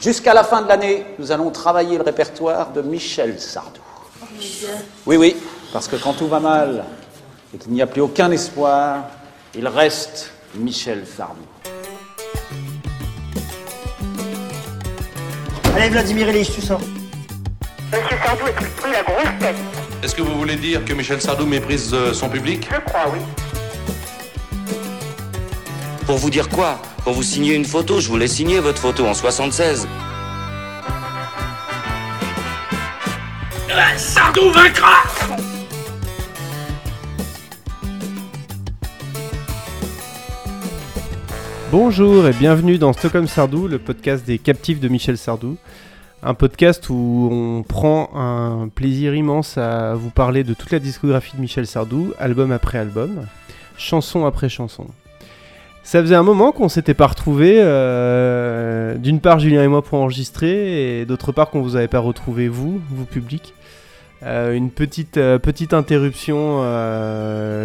Jusqu'à la fin de l'année, nous allons travailler le répertoire de Michel Sardou. Oui, oui, parce que quand tout va mal et qu'il n'y a plus aucun espoir, il reste Michel Sardou. Allez, Vladimir Ilyich, tu sors. Monsieur Sardou est pris la grosse tête. Est-ce que vous voulez dire que Michel Sardou méprise euh, son public? Je crois, oui. Pour vous dire quoi? Pour vous signer une photo, je voulais signer votre photo en 76. Bonjour et bienvenue dans Stockholm Sardou, le podcast des captifs de Michel Sardou. Un podcast où on prend un plaisir immense à vous parler de toute la discographie de Michel Sardou, album après album, chanson après chanson. Ça faisait un moment qu'on s'était pas retrouvés, euh, d'une part Julien et moi pour enregistrer, et d'autre part qu'on vous avait pas retrouvé vous, vous public. Euh, une petite, euh, petite interruption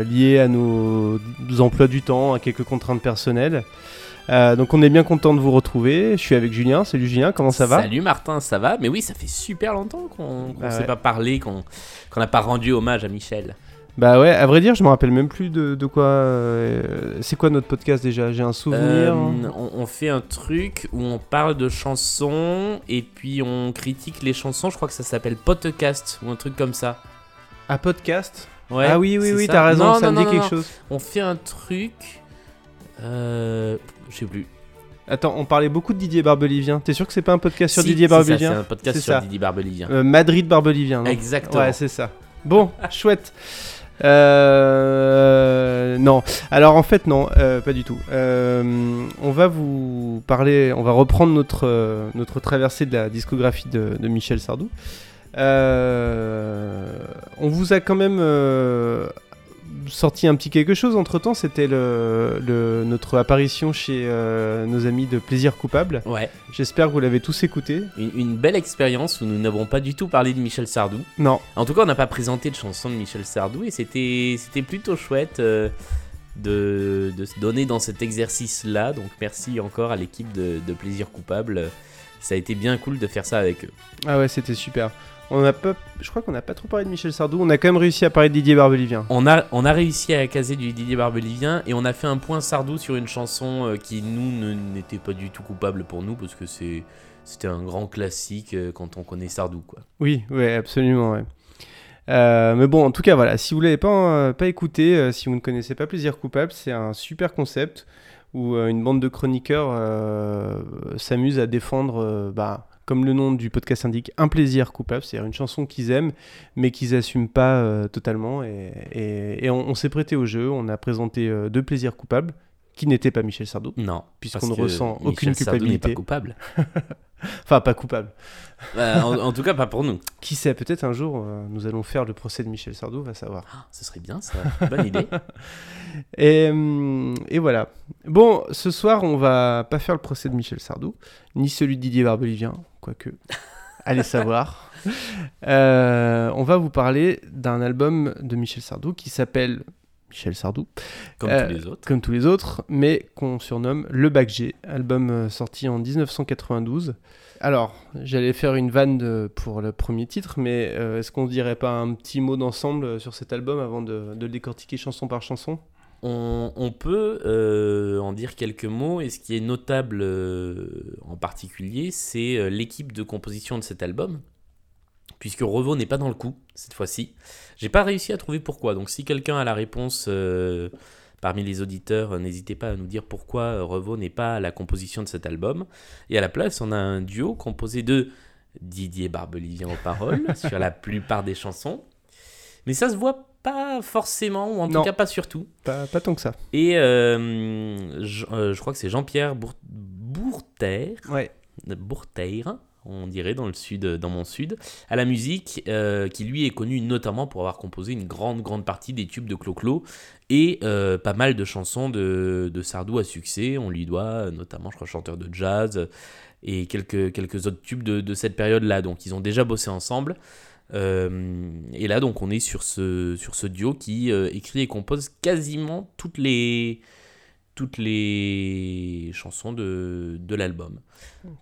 liée à nos emplois du temps, à quelques contraintes personnelles. Euh, donc on est bien content de vous retrouver. Je suis avec Julien. Salut Julien, comment ça va? Salut Martin, ça va? Mais oui, ça fait super longtemps qu'on qu'on Bah s'est ouais. pas parlé, qu'on qu'on n'a pas rendu hommage à Michel. Bah ouais, à vrai dire, je me rappelle même plus de, de quoi. euh, c'est quoi notre podcast déjà? J'ai un souvenir. Euh, on, on fait un truc où on parle de chansons et puis on critique les chansons. Je crois que ça s'appelle podcast ou un truc comme ça. Un podcast? Ouais, Ah oui, oui, oui, t'as raison, Non, ça non, me non, dit quelque chose. On fait un truc. Euh, je sais plus. Attends, on parlait beaucoup de Didier Barbelivien. T'es sûr que c'est pas un podcast sur Si, Didier Barbelivien? C'est un podcast sur ça. Didier Barbelivien. Madrid Barbelivien, Exactement. Ouais, c'est ça. Bon, chouette. Euh, non. Alors en fait non, euh, pas du tout. Euh, on va vous parler, on va reprendre notre euh, notre traversée de la discographie de, de Michel Sardou. On vous a quand même sorti un petit quelque chose entre temps. C'était le, le- notre apparition chez euh, nos amis de Plaisir Coupable. Ouais, J'espère que vous l'avez tous écouté. une, une belle expérience où nous n'avons pas du tout parlé de Michel Sardou. Non. En tout cas, on n'a pas présenté de chanson de Michel Sardou et c'était plutôt chouette euh, de, de se donner dans cet exercice-là. Donc merci encore à l'équipe de, de Plaisir Coupable. Ça a été bien cool de faire ça avec eux. Ah ouais, c'était super. On a pas, je crois qu'on n'a pas trop parlé de Michel Sardou. On a quand même réussi à parler de Didier Barbelivien. On a, on a réussi à caser du Didier Barbelivien et on a fait un point Sardou sur une chanson euh, qui, nous, n'était pas du tout coupable pour nous parce que c'est, c'était un grand classique euh, quand on connaît Sardou. Quoi. Oui, ouais, absolument. Ouais. Euh, mais bon, en tout cas, voilà. Si vous l'avez pas, pas écouté, si vous ne connaissez pas Plaisir Coupable, c'est un super concept où une bande de chroniqueurs euh, s'amuse à défendre, euh, bah, comme le nom du podcast indique, un plaisir coupable, c'est-à-dire une chanson qu'ils aiment, mais qu'ils n'assument pas euh, totalement. Et, on s'est prêté au jeu. On a présenté euh, deux plaisirs coupables qui n'étaient pas Michel Sardou. Non, Puisqu'on ne ressent Michel aucune Sardou n'est pas culpabilité. coupable. Enfin, pas coupable. Euh, en, en tout cas, pas pour nous. Qui sait, peut-être un jour, euh, nous allons faire le procès de Michel Sardou, va savoir. Ah, ce serait bien ça. Bonne idée. Et, hum, et voilà. Bon, ce soir, on va pas faire le procès de Michel Sardou, ni celui de Didier Barbelivien, quoique. Allez savoir. Euh, on va vous parler d'un album de Michel Sardou qui s'appelle Michel Sardou, Comme Euh, tous les autres. comme tous les autres, mais qu'on surnomme Le Bac G, album euh, sorti en 1992. Alors, j'allais faire une vanne de- pour le premier titre, mais euh, est-ce qu'on dirait pas un petit mot d'ensemble euh, sur cet album avant de, de le décortiquer chanson par chanson? On, on peut euh, en dire quelques mots et ce qui est notable euh, en particulier, c'est euh, l'équipe de composition de cet album. Puisque Revo n'est pas dans le coup cette fois-ci. J'ai pas réussi à trouver pourquoi. Donc si quelqu'un a la réponse euh, parmi les auditeurs, euh, n'hésitez pas à nous dire pourquoi euh, Revo n'est pas à la composition de cet album. Et à la place, on a un duo composé de Didier Barbelivien aux paroles sur la plupart des chansons. Mais ça se voit pas forcément, ou en Non. tout cas pas surtout. pas, pas tant que ça. Et euh, je, euh, je crois que c'est Jean-Pierre Bour- Bourter, Ouais. Bourteir, on dirait dans le sud, dans mon sud, à la musique, euh, qui lui est connu notamment pour avoir composé une grande grande partie des tubes de Clo-Clo et euh, pas mal de chansons de, de Sardou à succès. On lui doit euh, notamment, je crois, chanteur de jazz et quelques, quelques autres tubes de, de cette période-là. Donc ils ont déjà bossé ensemble. Euh, et là, donc, on est sur ce, sur ce duo qui euh, écrit et compose quasiment toutes les, toutes les chansons de, de l'album.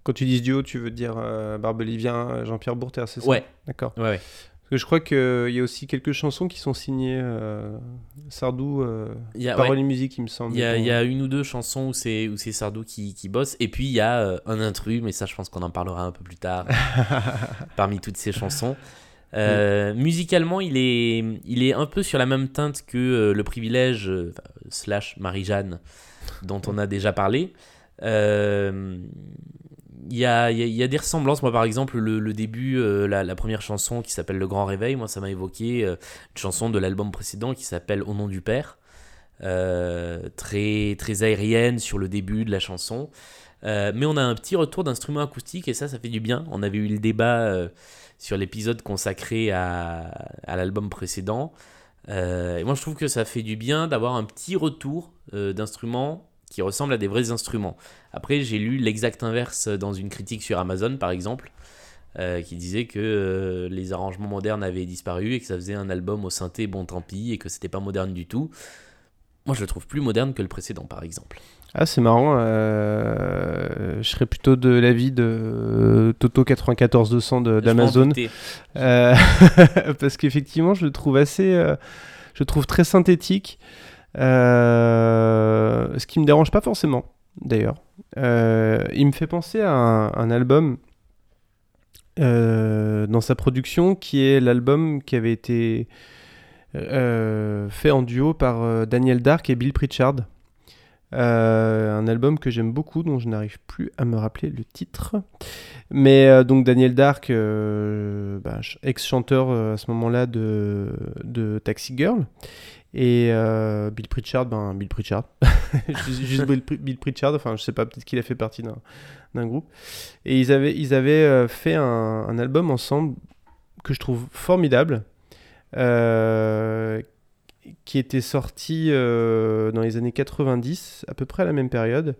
Quand tu dis duo, tu veux dire euh, Barbelivien, Jean-Pierre Bourter, c'est ça? Ouais. D'accord. Ouais, ouais. Parce que je crois qu'il y a aussi quelques chansons qui sont signées euh, Sardou, euh, ouais. et musique, il me semble. Il y, y a une ou deux chansons où c'est où c'est Sardou qui, qui bosse et puis il y a euh, un intrus mais ça je pense qu'on en parlera un peu plus tard parmi toutes ces chansons. Euh, Musicalement il est il est un peu sur la même teinte que euh, le privilège euh, slash Marie-Jeanne dont on a déjà parlé. Il y, a, y a- des ressemblances. Moi, par exemple, le, le début, la, la première chanson qui s'appelle Le Grand Réveil, moi, ça m'a évoqué une chanson de l'album précédent qui s'appelle Au nom du Père. Très, très aérienne sur le début de la chanson. Mais on a un petit retour d'instruments acoustiques et ça, ça fait du bien. On avait eu le débat sur l'épisode consacré à, l'album précédent. Euh, moi, je trouve que ça fait du bien d'avoir un petit retour euh, d'instruments qui ressemblent à des vrais instruments. Après, j'ai lu l'exact inverse dans une critique sur Amazon, par exemple, euh, qui disait que les arrangements modernes avaient disparu et que ça faisait un album au synthé, bon tant pis, et que c'était pas moderne du tout. Moi, je le trouve plus moderne que le précédent, par exemple. Ah, c'est marrant. euh, je serais plutôt de l'avis de Toto 94200 de- Je m'en d'Amazon. doutais. Euh, parce qu'effectivement, je le trouve assez. euh, je le trouve très synthétique. Ce qui me dérange pas forcément, d'ailleurs. Il me fait penser à un, un album dans sa production qui est l'album qui avait été fait en duo par Daniel Dark et Bill Pritchard. Euh, un album que j'aime beaucoup, dont je n'arrive plus à me rappeler le titre. Mais euh, donc Daniel Dark, euh, bah, ch- ex-chanteur à ce moment-là de, de Taxi Girl. Et Bill Pritchard, ben Bill Pritchard. juste Bill, Bill Pritchard, enfin je sais pas, peut-être qu'il a fait partie d'un groupe. Et ils avaient, ils avaient fait un, album ensemble que je trouve formidable. Qui était sorti euh, dans les années 90, à peu près à la même période,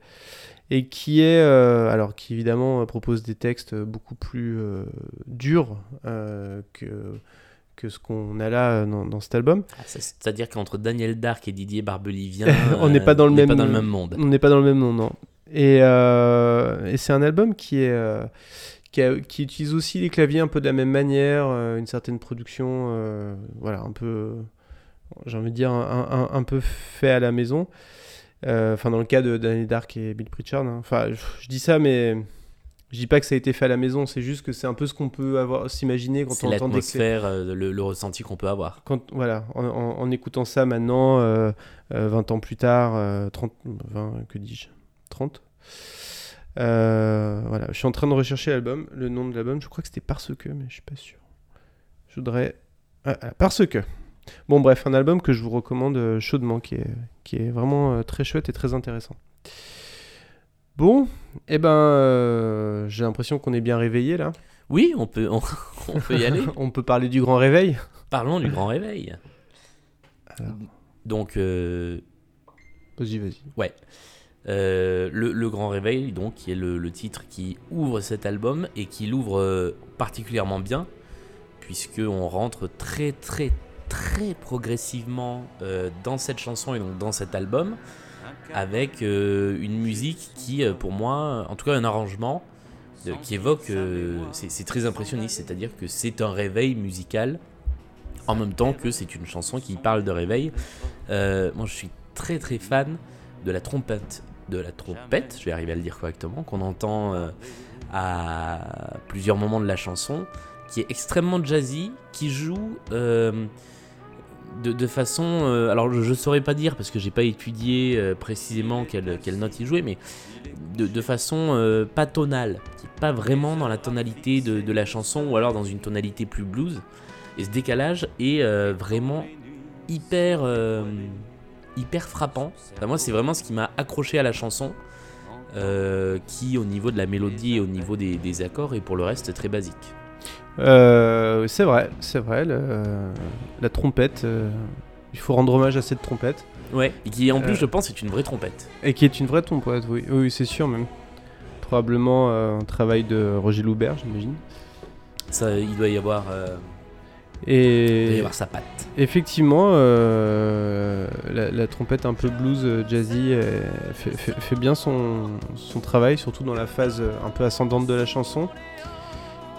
et qui est, euh, alors qui évidemment euh, propose des textes beaucoup plus euh, durs que, que ce qu'on a là dans, dans cet album. Ah, C'est-à-dire qu'entre Daniel Dark et Didier Barbelivien, On n'est pas dans le même- pas dans le même monde. On n'est pas dans le même nom, non. Et, et c'est un album qui est... qui, a- qui utilise aussi les claviers un peu de la même manière, une certaine production, voilà, un peu, j'ai envie de dire, un, un- un peu fait à la maison. Euh, Enfin, dans le cas de Danny Dark et Bill Pritchard. hein. Enfin, je, je dis ça, mais je dis pas que ça a été fait à la maison, c'est juste que c'est un peu ce qu'on peut avoir, s'imaginer quand on entend l'atmosphère, euh, le, le ressenti qu'on peut avoir. Quand, voilà, en, en- en écoutant ça maintenant, euh, euh, 20 ans plus tard, euh, 30, 20, que dis-je 30 Euh, Voilà, je suis en train de rechercher l'album, le nom de l'album, je crois que c'était Parce que, mais je suis pas sûr. Je voudrais. Ah, ah, parce que. Bon, bref, un album que je vous recommande euh, chaudement, qui est, qui est vraiment euh, très chouette et très intéressant. Bon, eh ben, euh, j'ai l'impression qu'on est bien réveillé là. Oui, on peut, on, on peut y aller. On peut parler du grand réveil. Parlons du grand réveil. Alors. Donc, euh, Vas-y, vas-y. euh, le, le grand réveil, donc, qui est le, le titre qui ouvre cet album et qui l'ouvre particulièrement bien, puisque on rentre très très très progressivement euh, dans cette chanson et donc dans cet album, avec euh, une musique qui, euh, pour moi, en tout cas un arrangement qui évoque, euh, c'est très impressionniste, c'est-à-dire que c'est un réveil musical en même temps que c'est une chanson qui parle de réveil. Moi, je suis très très fan de la trompette, de la trompette, je vais arriver à le dire correctement, qu'on entend à plusieurs moments de la chanson, qui est extrêmement jazzy, qui joue euh, de, façon, euh, alors je, je saurais pas dire parce que j'ai pas étudié euh, précisément quelle, note il jouait, mais de, façon euh, pas tonale, pas vraiment dans la tonalité de, la chanson ou alors dans une tonalité plus blues. Et ce décalage est vraiment hyper, hyper frappant. Enfin, moi, c'est vraiment ce qui m'a accroché à la chanson, qui au niveau de la mélodie et au niveau des, des accords est pour le reste très basique. Euh, c'est vrai, c'est vrai. le- la trompette, euh, il faut rendre hommage à cette trompette. Ouais, et qui en plus, Euh. je pense, est une vraie trompette. Et qui est une vraie trompette, oui, oui c'est sûr même. Probablement euh, un travail de Roger Loubert, j'imagine. Ça, il doit y avoir. Il doit y Et avoir sa patte. effectivement, la, la trompette un peu blues jazzy fait, fait- fait bien son, son travail, surtout dans la phase un peu ascendante de la chanson.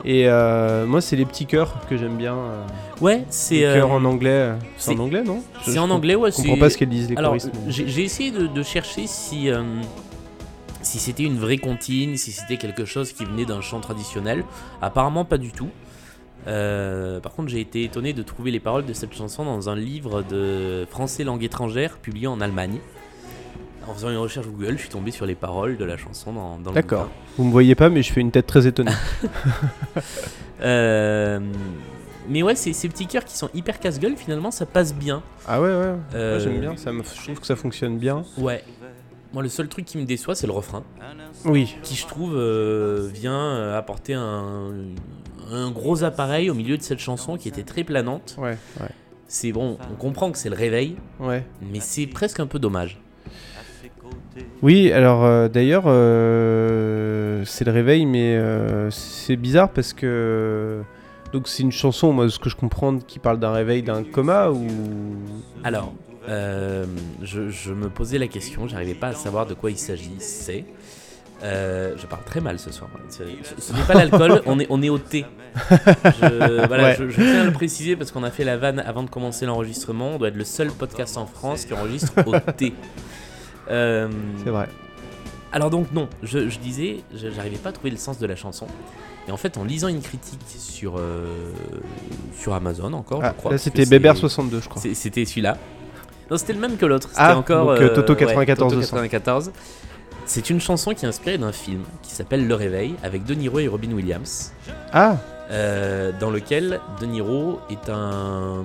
Et euh, moi, c'est les petits chœurs que j'aime bien. euh, Ouais, les c'est. chœurs euh, en anglais. C'est en anglais, non? C'est en anglais, ouais. Je comprends pas ce qu'elles disent les Alors, choristes. mais- j'ai essayé de, de chercher si, si c'était une vraie comptine, si c'était quelque chose qui venait d'un chant traditionnel. Apparemment, pas du tout. Euh, par contre, j'ai été étonné de trouver les paroles de cette chanson dans un livre de français langue étrangère publié en Allemagne. En faisant une recherche Google, je suis tombé sur les paroles de la chanson dans, dans le D'accord. Vous me voyez pas, mais je fais une tête très étonnée. Euh, mais ouais, ces petits cœurs qui sont hyper casse-gueule, finalement, ça passe bien. ah ouais, ouais. Euh, Moi, J'aime bien. Ça me... Je trouve que ça fonctionne bien. Ouais. Moi, le seul truc qui me déçoit, c'est le refrain. Oui. qui je trouve euh, vient euh, apporter un, un gros appareil au milieu de cette chanson qui était très planante. Ouais, ouais. C'est bon, on comprend que c'est le réveil, Ouais. mais c'est presque un peu dommage. Oui, alors euh, d'ailleurs, euh, c'est le réveil, mais euh, c'est bizarre parce que. Donc c'est une chanson, moi, ce que je comprends, qui parle d'un réveil, d'un coma ou. Alors, je, je me posais la question, j'arrivais pas à savoir de quoi il s'agissait. Euh, je parle très mal ce soir. Ce, ce n'est pas l'alcool, on est, on est au thé. Je, voilà, Ouais. je, je tiens à le préciser parce qu'on a fait la vanne avant de commencer l'enregistrement. On doit être le seul podcast en France qui enregistre au thé. Euh, C'est vrai. Alors donc non, je, je disais, j'arrivais pas à trouver le sens de la chanson. Et en fait, en lisant une critique sur, euh, sur Amazon encore, Ah, je crois. là, c'était que c'est- Bébert62, je crois. C'était celui-là. Non, c'était le même que l'autre. C'était Ah, encore donc, euh, Toto 94 Toto 200. 94. C'est une chanson qui est inspirée d'un film qui s'appelle Le Réveil avec De Niro et Robin Williams. Ah, euh, dans lequel De Niro est, un,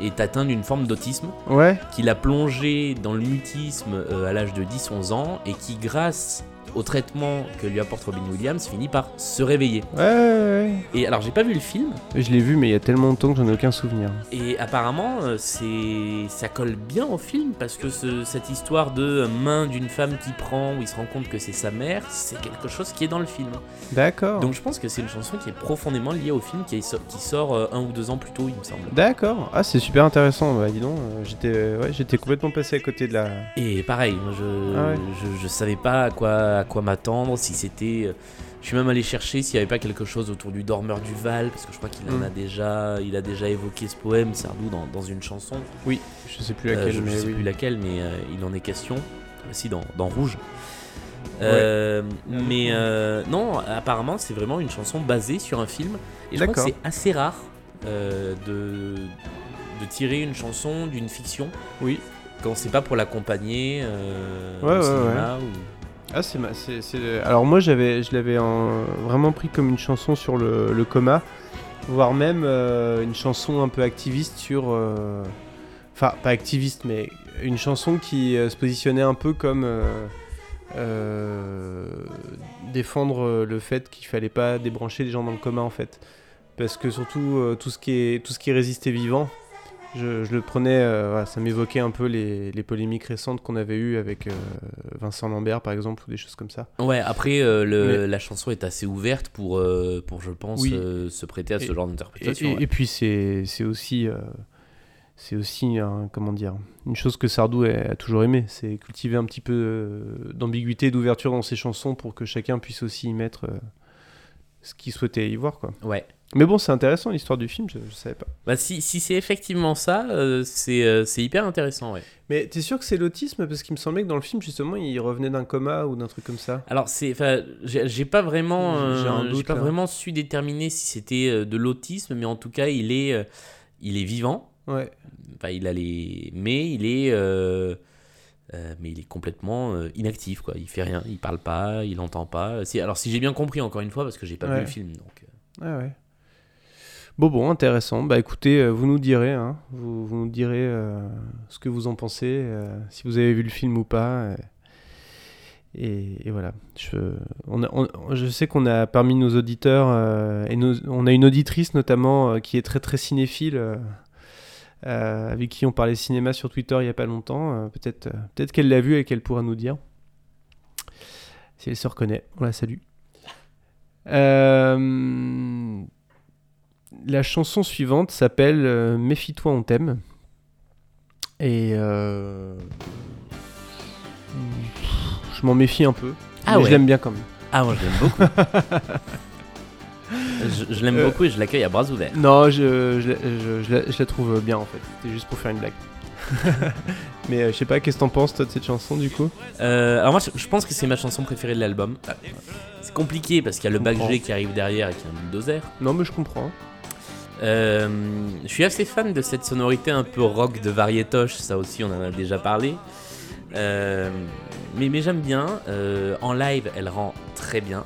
est atteint d'une forme d'autisme ouais. qu'il a plongé dans le mutisme euh, à l'âge de 10-11 ans et qui, grâce au traitement que lui apporte Robin Williams, finit par se réveiller. Ouais, ouais, Et alors, j'ai pas vu le film, ouais. Je l'ai vu, mais il y a tellement longtemps que j'en ai aucun souvenir. et apparemment, euh, c'est ça colle bien au film parce que ce- cette histoire de main d'une femme qui prend, où il se rend compte que c'est sa mère, c'est quelque chose qui est dans le film. D'accord. Donc, je pense que c'est une chanson qui est profondément liée au film qui, est- qui sort euh, un ou deux ans plus tôt, il me semble. D'accord. Ah, c'est super intéressant. Bah, dis donc, euh, j'étais ouais, j'étais complètement passé à côté de la. Et pareil, moi, je, Ah ouais. je, je savais pas à quoi, à quoi m'attendre, si c'était. euh, Je suis même allé chercher s'il y avait pas quelque chose autour du dormeur du Val, parce que je crois qu'il en Mm. a déjà, il a déjà évoqué ce poème, Sardou, dans, dans une chanson. Oui, je sais plus Euh, laquelle, je, je mais sais oui. plus laquelle, mais euh, il en est question. Aussi dans, dans Rouge. Euh, mais euh, non, apparemment, c'est vraiment une chanson basée sur un film. Et je crois que c'est assez rare euh, de, de tirer une chanson d'une fiction. Oui. Quand c'est pas pour l'accompagner euh, Ouais, au ouais, cinéma ou- Ah, c'est Alors moi, j'avais, je l'avais en- vraiment pris comme une chanson sur le, coma, voire même euh, une chanson un peu activiste sur... euh, Enfin, pas activiste, mais une chanson qui euh, se positionnait un peu comme... défendre le fait qu'il fallait pas débrancher les gens dans le coma, en fait. Parce que surtout, tout, ce qui est, tout ce qui résistait vivant, je, je le prenais, euh, voilà, ça m'évoquait un peu les, les polémiques récentes qu'on avait eues avec euh, Vincent Lambert, par exemple, ou des choses comme ça. Ouais, après, euh, le- Mais- la chanson est assez ouverte pour, pour je pense, Oui. se prêter à ce genre d'interprétation. et- ouais. et puis c'est aussi, c'est aussi un- comment dire, une chose que Sardou a, a toujours aimé, c'est cultiver un petit peu d'ambiguïté, d'ouverture dans ses chansons pour que chacun puisse aussi y mettre ce qu'il souhaitait y voir. Quoi. Ouais. Mais bon, c'est intéressant l'histoire du film, je, je savais pas. Bah, si, si c'est effectivement ça, euh, c'est euh, c'est hyper intéressant, ouais. Mais t'es sûr que c'est l'autisme? Parce qu'il me semblait que dans le film, justement, il revenait d'un coma ou d'un truc comme ça. Alors c'est, j'ai pas vraiment, J'ai- euh, j'ai pas là. vraiment su déterminer si c'était euh, de l'autisme, mais en tout cas il est, il est vivant. Ouais. Enfin, il a les, mais il est, euh, mais il est complètement euh, inactif quoi. Il fait rien, il parle pas, il entend pas. Si, alors si j'ai bien compris encore une fois parce que j'ai pas Ouais. vu le film donc. euh, Ah ouais. Bon, bon, intéressant. Bah écoutez, vous nous direz, hein. vous, vous nous direz euh, ce que vous en pensez, si vous avez vu le film ou pas. Et, et voilà. Je, on a- on- je sais qu'on a parmi nos auditeurs, et nos- on a une auditrice notamment qui est très très cinéphile, euh, avec qui on parlait cinéma sur Twitter il y a pas longtemps. Euh, peut-être euh, peut-être qu'elle l'a vu et qu'elle pourra nous dire. Si elle se reconnaît, on la salue. La chanson suivante s'appelle Méfie-toi, on t'aime. Et je m'en méfie un peu. Ah mais ouais. je l'aime bien quand même. Ah, moi je l'aime beaucoup. je je l'aime Euh. beaucoup et je l'accueille à bras ouverts. Non, je, je, la- je- je la, trouve bien en fait. C'était juste pour faire une blague. mais euh, je sais pas, qu'est-ce que t'en penses toi de cette chanson du coup? Euh, alors moi je- pense que c'est ma chanson préférée de l'album. C'est compliqué parce qu'il y a le bac. G qui arrive derrière et qui est un bulldozer. Non, mais je comprends. Euh, je suis assez fan de cette sonorité un peu rock de variétoche, ça aussi on en a déjà parlé. Euh, mais mais j'aime bien. Euh, en live, elle rend très bien.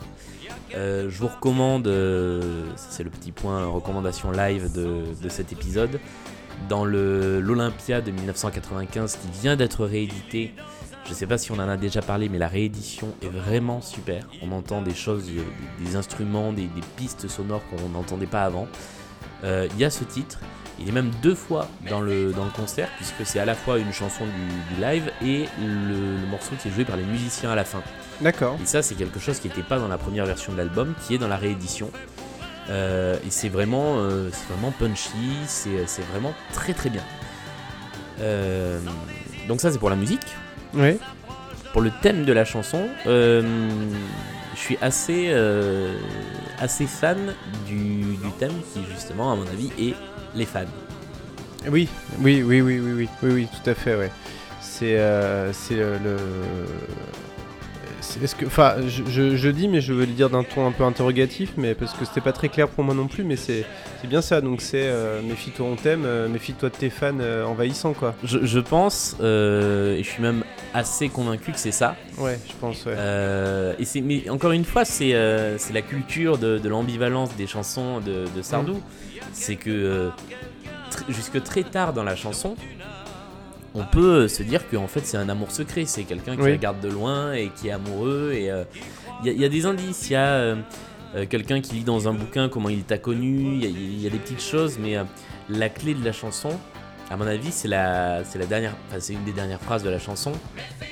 Euh, je vous recommande, euh, c'est le petit point recommandation live de, cet épisode, dans l'Olympia de 1995 qui vient d'être réédité. Je sais pas si on en a déjà parlé, mais la réédition est vraiment super. On entend des choses, euh, des, instruments, des pistes sonores qu'on n'entendait pas avant. Euh, Il y a ce titre. Il est même deux fois dans le, dans le concert, puisque c'est à la fois une chanson du, du live et le, le morceau qui est joué par les musiciens à la fin. D'accord. Et ça, c'est quelque chose qui n'était pas dans la première version de l'album, qui est dans la réédition. Euh, et c'est vraiment, euh, c'est vraiment punchy, c'est c'est vraiment très très bien. Euh, donc ça, c'est pour la musique. Ouais. Pour le thème de la chanson, euh, je suis assez, euh, assez fan du, thème qui, justement, à mon avis, est les fans. Oui, oui, oui, oui, oui, oui, oui, oui, tout à fait, ouais. C'est, euh, euh, le. Est-ce que, enfin, je, je, je dis, mais je veux le dire d'un ton un peu interrogatif, mais parce que c'était pas très clair pour moi non plus, mais c'est, bien ça. Donc c'est euh, méfie-toi, on t'aime, euh, méfie-toi de tes fans euh, envahissants, quoi. Je, je pense, euh, et je suis même assez convaincu que c'est ça. Ouais, je pense, ouais. Euh, et c'est, mais encore une fois, c'est, la culture de, de l'ambivalence des chansons de, de Sardou. C'est que tr- jusque très tard dans la chanson, on peut se dire qu'en fait c'est un amour secret. C'est quelqu'un qui Oui. regarde de loin et qui est amoureux. Et euh, il y, a- il y a des indices. Il y a euh, euh, quelqu'un qui lit dans un bouquin comment il t'a connu. Il y, a- il y a des petites choses, mais euh, la clé de la chanson, à mon avis, c'est la, c'est la dernière, enfin, c'est une des dernières phrases de la chanson.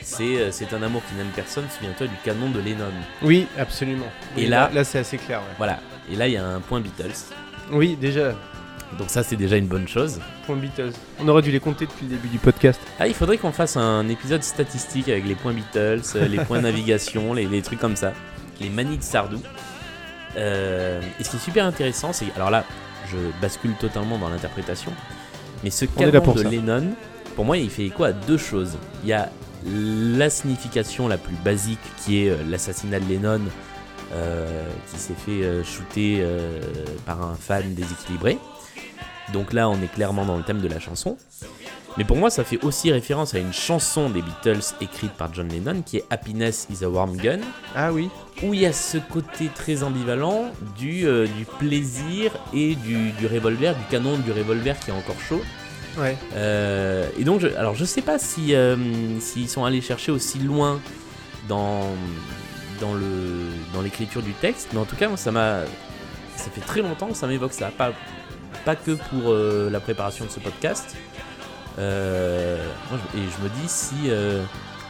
C'est, c'est un amour qui n'aime personne. Souviens-toi du canon de Lennon. Oui, absolument. Et là- là, c'est assez clair. ouais. Voilà. Et là, il y a un point Beatles. Oui, déjà, Donc ça, c'est déjà une bonne chose. point Beatles. On aurait dû les compter depuis le début du podcast. Ah, il faudrait qu'on fasse un épisode statistique avec les points Beatles, euh, les points navigation, les, les trucs comme ça. Les manies de Sardou. Euh, et ce qui est super intéressant, c'est... Alors là, je bascule totalement dans l'interprétation. Mais ce canon de ça. Lennon, pour moi, il fait quoi? À Deux choses. Il y a la signification la plus basique qui est euh, l'assassinat de Lennon euh, qui s'est fait shooter euh, par un fan déséquilibré. Donc là, on est clairement dans le thème de la chanson. Mais pour moi, ça fait aussi référence à une chanson des Beatles écrite par John Lennon qui est Happiness is a Warm Gun, Ah oui. où il y a ce côté très ambivalent du, euh, du plaisir et du, du revolver, du canon du revolver qui est encore chaud. Ouais. Euh, et donc, je, alors je sais pas si euh, s'ils sont allés chercher aussi loin dans dans le dans l'écriture du texte, mais en tout cas, moi, ça m'a ça fait très longtemps que ça m'évoque ça, pas pas que pour euh, la préparation de ce podcast. Euh, moi, je- et je me dis si euh,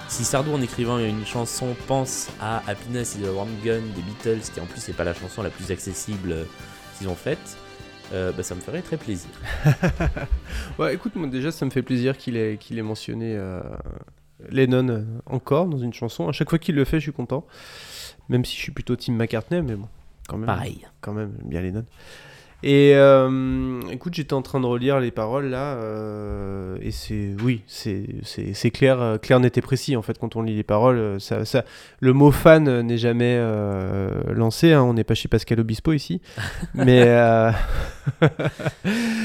si Sardou en écrivant une chanson pense à Happiness is a Warm Gun des Beatles, qui en plus n'est pas la chanson la plus accessible qu'ils ont faite, euh, bah, ça me ferait très plaisir. Ouais, écoute, moi déjà, ça me fait plaisir qu'il ait, qu'il ait mentionné euh, Lennon encore dans une chanson. À chaque fois qu'il le fait, je suis content. Même si je suis plutôt Tim McCartney, mais bon, quand même. Pareil. Quand même, j'aime bien Lennon. Et euh, écoute, j'étais en train de relire les paroles là, euh, et c'est oui, c'est c'est c'est clair, euh, clair, net et précis en fait quand on lit les paroles. euh, Ça, ça, le mot fan euh, n'est jamais euh, lancé. hein, on n'est pas chez Pascal Obispo ici, mais euh,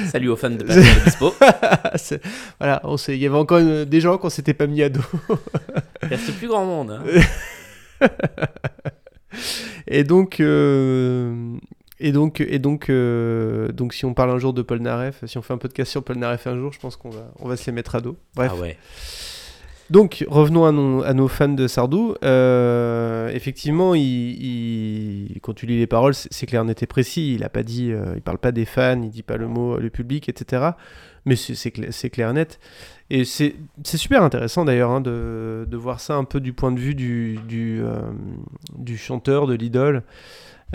Salut aux fans de Pascal Obispo. voilà, on sait, il y avait encore des gens qu'on s'était pas mis à dos. Il reste plus grand monde. hein. Et donc, euh, et donc, et donc, euh, donc, si on parle un jour de Paul Naref, si on fait un podcast sur Paul Naref un jour, je pense qu'on va, on va se les mettre à dos. Bref. Ah ouais. Donc, revenons à nos, à nos fans de Sardou. Euh, effectivement, il, il- quand tu lis les paroles, c'est clair, net et précis. Il a pas dit, euh, il parle pas des fans, il dit pas le mot, le public, etc. Mais c'est clair, net. Et c'est c'est super intéressant d'ailleurs hein, de, de voir ça un peu du point de vue du, du, du chanteur, de l'idole.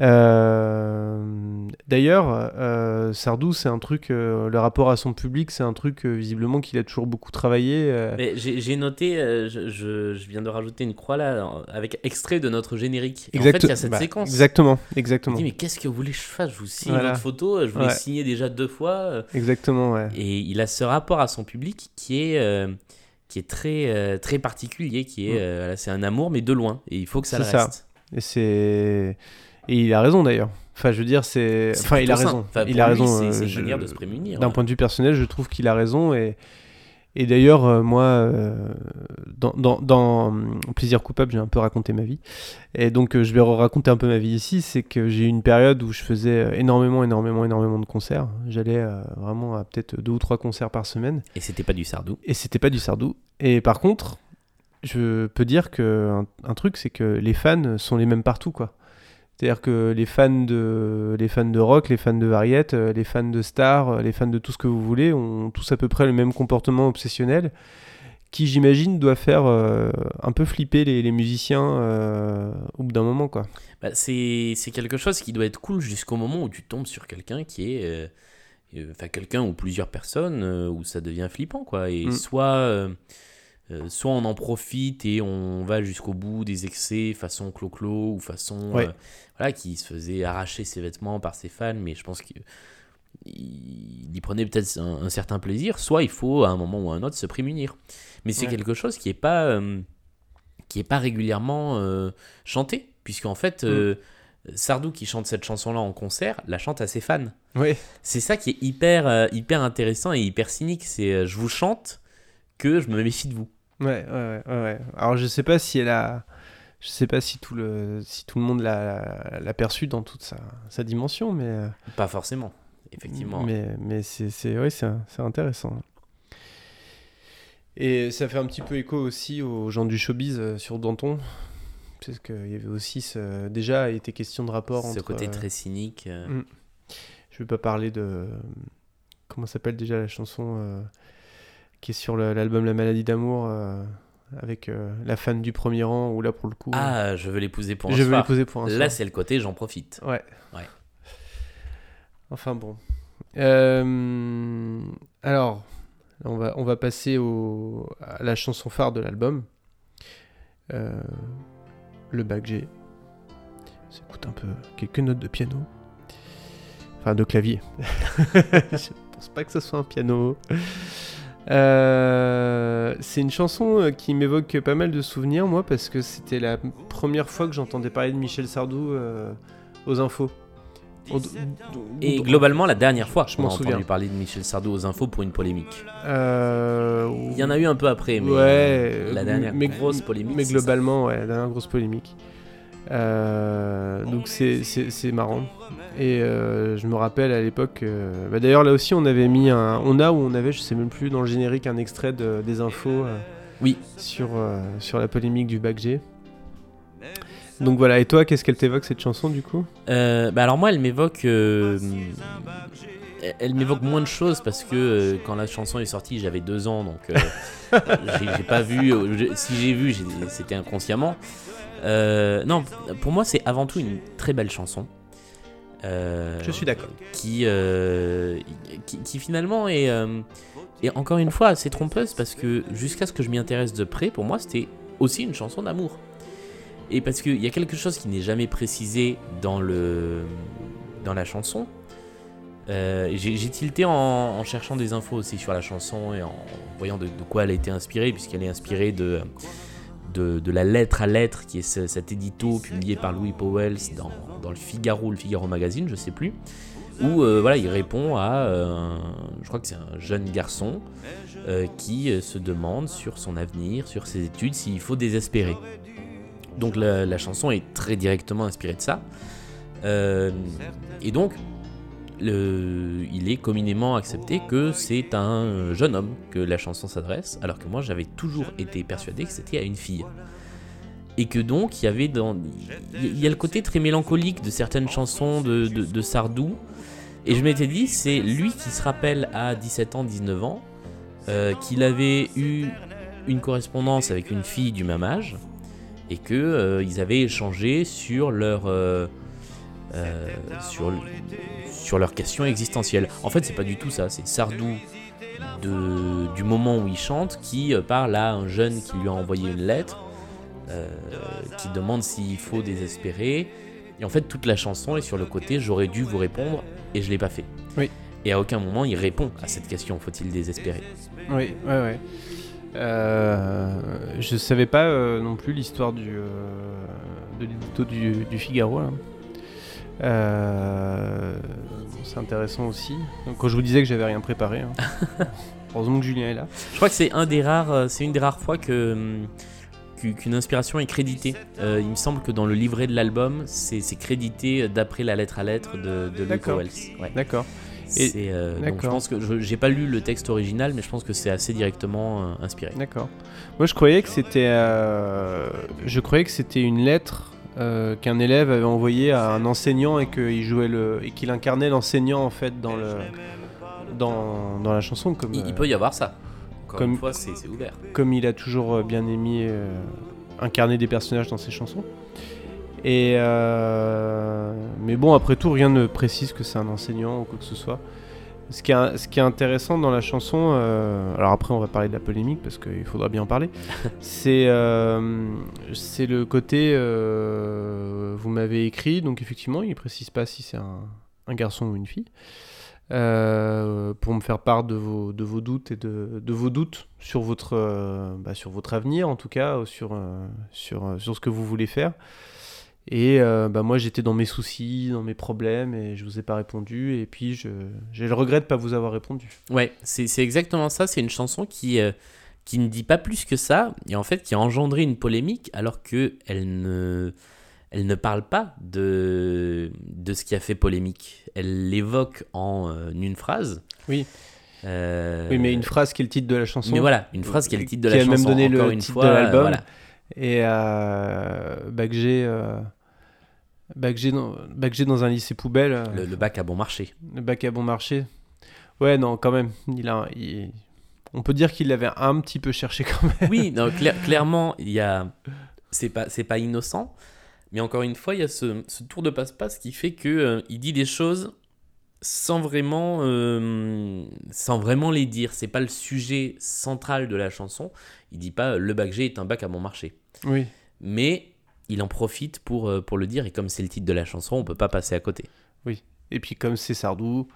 Euh, D'ailleurs, euh, Sardou, c'est un truc, euh, le rapport à son public, c'est un truc visiblement qu'il a toujours beaucoup travaillé. j'ai noté, je, je- je viens de rajouter une croix là, avec extrait de notre générique. Et en fait, il y a cette bah, séquence. Exactement, exactement. me dis, mais qu'est-ce que vous voulez que je fasse? Je vous signe Voilà. votre photo, je vous l'ai Ouais. signé déjà deux fois. Exactement, ouais. Et il a ce rapport à son public qui est, qui est très, euh, très particulier, qui est, Mm. euh, c'est un amour mais de loin. Et il faut que ça le C'est ça. reste. Et c'est. Et il a raison d'ailleurs. Enfin, je veux dire, c'est. Enfin, il a sain. raison. Enfin, il a lui, raison. c'est- euh, je- manière de se prémunir. D'un ouais. point de vue personnel, je trouve qu'il a raison. Et, et d'ailleurs, euh, moi, euh, dans, dans, dans Plaisir coupable, j'ai un peu raconté ma vie. Et donc, euh, je vais raconter un peu ma vie ici. C'est que j'ai eu une période où je faisais énormément, énormément, énormément de concerts. J'allais vraiment à peut-être deux ou trois concerts par semaine. Et c'était pas du sardou. Et c'était pas du Sardou. Et par contre, je peux dire que un, un truc, c'est que les fans sont les mêmes partout, quoi. C'est-à-dire que les fans de les fans de rock, les fans de variette, euh, les fans de stars, euh, les fans de tout ce que vous voulez, ont tous à peu près le même comportement obsessionnel, qui j'imagine doit faire euh, un peu flipper les, les musiciens euh, au bout d'un moment, quoi. Bah, c'est c'est quelque chose qui doit être cool jusqu'au moment où tu tombes sur quelqu'un qui est. euh, Enfin, quelqu'un ou plusieurs personnes où ça devient flippant, quoi. Et Mm. soit. Euh, soit on en profite et on va jusqu'au bout des excès façon clo-clo ou façon Ouais. euh, voilà qui se faisait arracher ses vêtements par ses fans mais je pense qu'il il y prenait peut-être un, un certain plaisir soit il faut à un moment ou à un autre se prémunir mais c'est Ouais. quelque chose qui est pas euh, qui est pas régulièrement chanté puisqu'en fait Mm. Sardou qui chante cette chanson là en concert la chante à ses fans Oui. c'est ça qui est hyper, hyper intéressant et hyper cynique. C'est je vous chante que je me méfie de vous. Ouais, ouais, ouais. Alors je sais pas si elle a, je sais pas si tout le, si tout le monde l'a, l'a perçu dans toute sa, sa dimension, mais. euh, Pas forcément, effectivement. Mais, mais c'est, c'est, ouais, c'est, c'est intéressant. Et ça fait un petit peu écho aussi aux gens du showbiz euh, sur Danton. Parce qu'il y avait aussi ce... déjà il était question de rapport Ce entre. côté euh, très cynique. Mm. Je vais pas parler de comment s'appelle déjà la chanson qui est sur l'album La maladie d'amour euh, avec euh, la fan du premier rang où là pour le coup. Ah, je veux l'épouser pour un je veux l'épouser pour un Là, c'est le côté j'en profite. Ouais. Ouais. Enfin bon. Euh, alors, on va, on va passer au, à la chanson phare de l'album. Euh, le bac G. Un peu quelques notes de piano. Enfin, de clavier. Je pense pas que ce soit un piano. Euh, c'est une chanson euh, qui m'évoque pas mal de souvenirs, moi, parce que c'était la première fois que j'entendais parler de Michel Sardou euh, aux infos. Et globalement, la dernière fois, Je m'en m'en entendu souviens. parler de Michel Sardou aux infos pour une polémique. Euh, Il y en a eu un peu après, mais ouais, la dernière mais- grosse polémique. Mais globalement, ouais, la dernière grosse polémique. Euh, donc c'est- marrant. Et euh, je me rappelle à l'époque. euh, bah D'ailleurs, là aussi, on avait mis un. On a ou on avait, je sais même plus, dans le générique, un extrait de- des infos. euh, Oui. Sur, euh, sur la polémique du bac G. Donc voilà, et toi, qu'est-ce qu'elle t'évoque cette chanson du coup? Euh, bah alors moi, elle m'évoque, euh, elle- m'évoque moins de choses parce que euh, quand la chanson est sortie, j'avais deux ans, donc euh, j'ai pas vu. si j'ai vu, c'était inconsciemment. Euh, non, pour moi, c'est avant tout une très belle chanson. Euh, Je suis d'accord. qui, euh, qui, qui finalement est, encore une fois assez trompeuse parce que jusqu'à ce que je m'y intéresse de près, pour moi c'était aussi une chanson d'amour. Et parce qu'il y a quelque chose qui n'est jamais précisé dans, le, dans la chanson. J'ai j'ai tilté en, en cherchant des infos aussi sur la chanson et en voyant de, de quoi elle a été inspirée, puisqu'elle est inspirée de, de, de la lettre à lettre, qui est ce- cet édito publié par Louis Powell dans, dans le Figaro, le Figaro Magazine, je sais plus, où euh, voilà, il répond à, euh, un- je crois que c'est un jeune garçon euh, qui se demande sur son avenir, sur ses études, s'il faut désespérer. Donc la, la chanson est très directement inspirée de ça. Et donc, il est communément accepté que c'est un jeune homme que la chanson s'adresse, alors que moi j'avais toujours été persuadé que c'était à une fille. Et que donc il y avait dans. Il y a le côté très mélancolique de certaines chansons de, de- Sardou. Et je m'étais dit, c'est lui qui se rappelle à 17 ans, 19 ans, euh, qu'il avait eu une correspondance avec une fille du même âge et que euh, avaient échangé sur leur euh, euh, sur, sur leurs questions existentielles. En fait, c'est pas du tout ça. C'est Sardou de, du moment où il chante qui euh, parle à un jeune qui lui a envoyé une lettre, euh, qui demande s'il faut désespérer. Et en fait, toute la chanson est sur le côté j'aurais dû vous répondre et je l'ai pas fait. Oui. Et à aucun moment il répond à cette question faut-il désespérer? Oui, ouais, ouais. Euh, je savais pas euh, non plus l'histoire du euh, de l'édito du, du Figaro. là. Euh, c'est intéressant aussi. Donc, quand je vous disais que j'avais rien préparé, hein. heureusement que Julien est là. Je crois que c'est un des rares, euh, c'est une des rares fois que qu'u- qu'une inspiration est créditée. Euh, il me semble que dans le livret de l'album, c'est crédité d'après la lettre à lettre de, de Luke D'accord. Ouais. Euh, donc je pense que j'ai pas lu le texte original, mais je pense que c'est assez directement euh, inspiré. D'accord. Moi, je croyais que c'était, je croyais que c'était une lettre euh, qu'un élève avait envoyée à un enseignant et qu'il jouait le, et qu'il incarnait l'enseignant en fait dans le, dans, dans la chanson comme, Il, il euh, peut y avoir ça. Encore comme- une fois, c'est ouvert. comme il a toujours euh, bien aimé euh, incarner des personnages dans ses chansons. Et euh, mais bon, après tout, rien ne précise que c'est un enseignant ou quoi que ce soit. Ce qui est, ce qui est intéressant dans la chanson, euh, alors après on va parler de la polémique parce qu'il faudra bien en parler, c'est euh, c'est le côté euh, vous m'avez écrit, donc effectivement il précise pas si c'est un, un garçon ou une fille, pour me faire part de vos, de vos doutes et de, de vos doutes sur votre, bah, sur votre avenir en tout cas, sur, sur, sur ce que vous voulez faire. Et euh, bah, moi j'étais dans mes soucis, dans mes problèmes et je vous ai pas répondu et puis je, j'ai le regret de pas vous avoir répondu. Ouais, c'est exactement ça. C'est une chanson qui, euh, qui ne dit pas plus que ça, et en fait qui a engendré une polémique alors que elle ne, elle ne parle pas de, de ce qui a fait polémique. Elle l'évoque en euh, une phrase. Oui. Oui mais une phrase qui est le titre de la chanson. mais voilà, une phrase qui est le titre de Qui la a même chanson. donné le une titre fois, de l'album. voilà. Et euh, bah, que j'ai euh, que j'ai dans, que j'ai dans un lycée poubelle. euh, Le, le bac a bon marché. Le bac à bon marché. Ouais, non, quand même. Il a, il- On peut dire qu'il l'avait un petit peu cherché quand même. Oui, non, cla- clairement, il y a. C'est pas, c'est pas innocent, mais encore une fois, il y a ce, ce tour de passe-passe qui fait que euh, il dit des choses sans vraiment, euh, sans vraiment les dire. C'est pas le sujet central de la chanson. Il dit pas le bac G est un bac à bon marché, Oui. mais il en profite pour, euh, pour le dire. Et comme c'est le titre de la chanson, on peut pas passer à côté. Et puis comme c'est Sardou.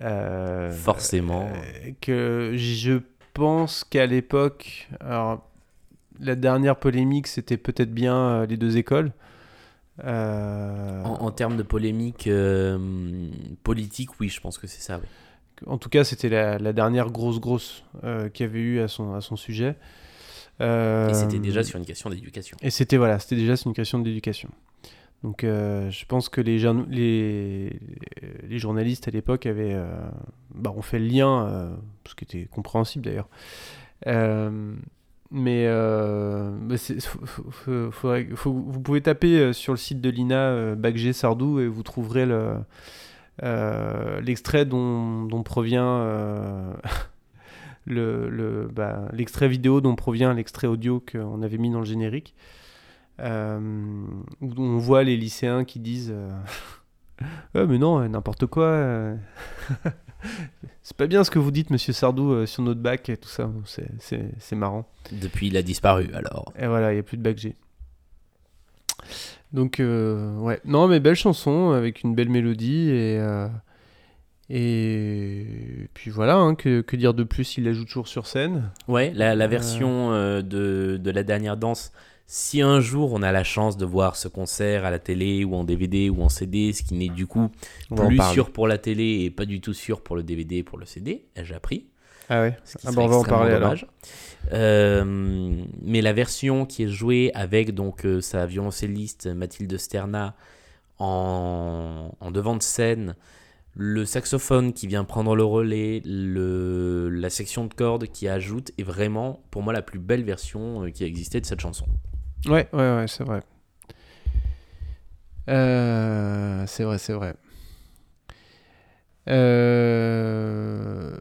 euh, Forcément. euh, que je pense qu'à l'époque. Alors, la dernière polémique, c'était peut-être bien les deux écoles. Euh, En, en termes de polémique euh, politique, oui, je pense que c'est ça. oui. En tout cas, c'était la, la dernière grosse grosse euh, qu'il y avait eu à son, à son sujet. Et c'était déjà sur une question d'éducation. Et c'était voilà, c'était déjà c'est une question d'éducation. Donc je pense que les, les, les journalistes à l'époque avaient bah, ont fait le lien, ce qui était compréhensible d'ailleurs. Mais euh, vous pouvez taper euh, sur le site de l'INA euh, Bac G Sardou et vous trouverez le, l'extrait dont, provient le, bah, l'extrait vidéo dont provient l'extrait audio qu'on avait mis dans le générique. Où on voit les lycéens qui disent Ouais, mais non, n'importe quoi. c'est pas bien ce que vous dites, monsieur Sardou, euh, sur notre bac et tout ça. C'est, c'est, c'est marrant. Depuis, il a disparu alors. Et voilà, il n'y a plus de bac G. Donc, euh, ouais. Non, mais belle chanson avec une belle mélodie et. euh, et puis voilà, hein, que, que dire de plus? Il la joue toujours sur scène. Ouais, la, la version euh, de, de la dernière danse, si un jour on a la chance de voir ce concert à la télé ou en DVD ou en CD, ce qui n'est du coup plus sûr pour la télé et pas du tout sûr pour le DVD et pour le CD, j'ai appris. Ah ouais Ah serait bah, on va en alors. dommage. Euh, mais la version qui est jouée avec donc euh, sa violoncelliste Mathilde Sterna en, en devant de scène, le saxophone qui vient prendre le relais, le, la section de cordes qui ajoute est vraiment pour moi la plus belle version euh, qui a existé de cette chanson. Ouais, ouais, ouais, c'est vrai. Euh, c'est vrai, c'est vrai. Euh,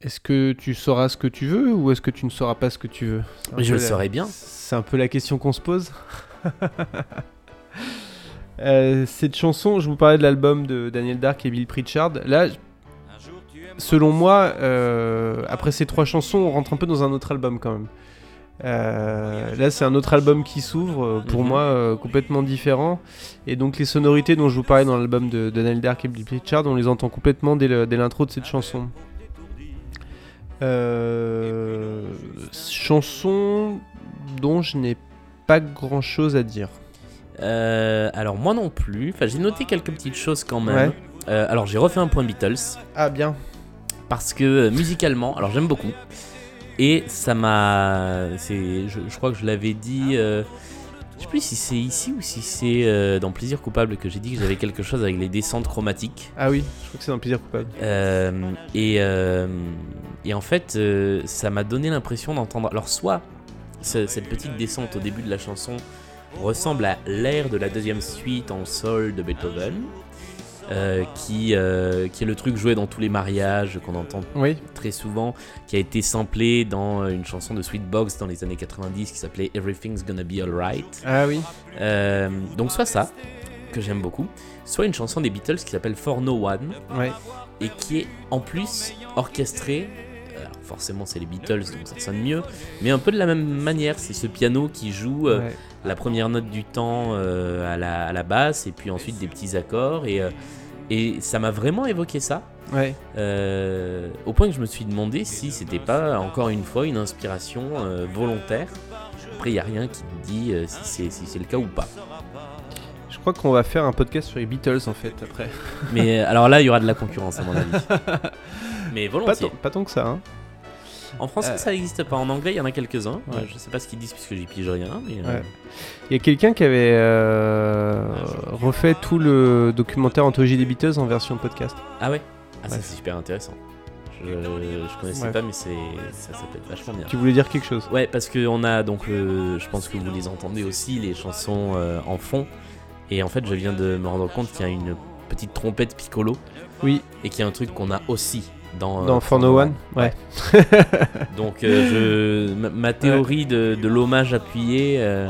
Est-ce que tu sauras ce que tu veux ou est-ce que tu ne sauras pas ce que tu veux? Je le la- saurais bien. C'est un peu la question qu'on se pose. Euh, cette chanson, je vous parlais de l'album de Daniel Dark et Bill Pritchard. Là, selon moi, euh, après ces trois chansons, on rentre un peu dans un autre album quand même. Euh, là, c'est un autre album qui s'ouvre, euh, pour Mhm. moi, euh, complètement différent. Et donc, les sonorités dont je vous parlais dans l'album de, de Daniel Dark et Bill Pritchard, on les entend complètement dès l'intro de cette chanson. Euh, chanson dont je n'ai pas grand chose à dire. Alors moi non plus. Enfin, j'ai noté quelques petites choses quand même. Ouais. Alors j'ai refait un point Beatles Ah, bien. parce que musicalement, alors j'aime beaucoup et ça m'a, je, je crois que je l'avais dit. euh, je sais plus si c'est ici ou si c'est euh, dans Plaisir coupable que j'ai dit que j'avais quelque chose avec les descentes chromatiques. Ah oui, je crois que c'est dans Plaisir coupable. Euh, et, euh, et en fait, ça m'a donné l'impression d'entendre. Alors, soit ce- cette petite descente au début de la chanson ressemble à l'air de la deuxième suite en sol de Beethoven, euh, qui, euh, qui est le truc joué dans tous les mariages qu'on entend Oui, très souvent, qui a été samplé dans euh, une chanson de Sweetbox dans les années 90 qui s'appelait Everything's Gonna Be Alright. ah oui. Euh, donc, soit ça, que j'aime beaucoup, soit une chanson des Beatles qui s'appelle For No One Ouais. et qui est en plus orchestré. Alors forcément c'est les Beatles donc ça sonne mieux, mais un peu de la même manière. C'est ce piano qui joue euh, ouais. La première note du temps euh, à, la, à la basse et puis ensuite des petits accords et, euh, et ça m'a vraiment évoqué ça. Ouais. euh, au point que je me suis demandé si c'était pas encore une fois une inspiration euh, volontaire. Après il y a rien qui me dit euh, si c'est si c'est le cas ou pas. Je crois qu'on va faire un podcast sur les Beatles en fait après. Mais alors là il y aura de la concurrence à mon avis. Mais Pas, volontiers. tant- pas tant que ça. Hein. En français, Euh. ça n'existe pas. En anglais, il y en a quelques-uns. Ouais. Euh, je sais pas ce qu'ils disent puisque j'y pige rien. Mais, euh, Ouais. Il y a quelqu'un qui avait euh, refait tout le documentaire anthologie des Beatles en version podcast. Ah ouais Ah, ça c'est super intéressant. Je, je connaissais pas, mais c'est ça, être vachement bien. Tu voulais dire quelque chose? Ouais, parce qu'on a donc, je pense que vous les entendez aussi, les chansons en fond. Et en fait, je viens de me rendre compte qu'il y a une petite trompette piccolo. Oui. Et qu'il y a un truc qu'on a aussi dans. euh, Dans For No One Ouais. Donc, euh, je, ma, ma théorie de, de l'hommage appuyé euh,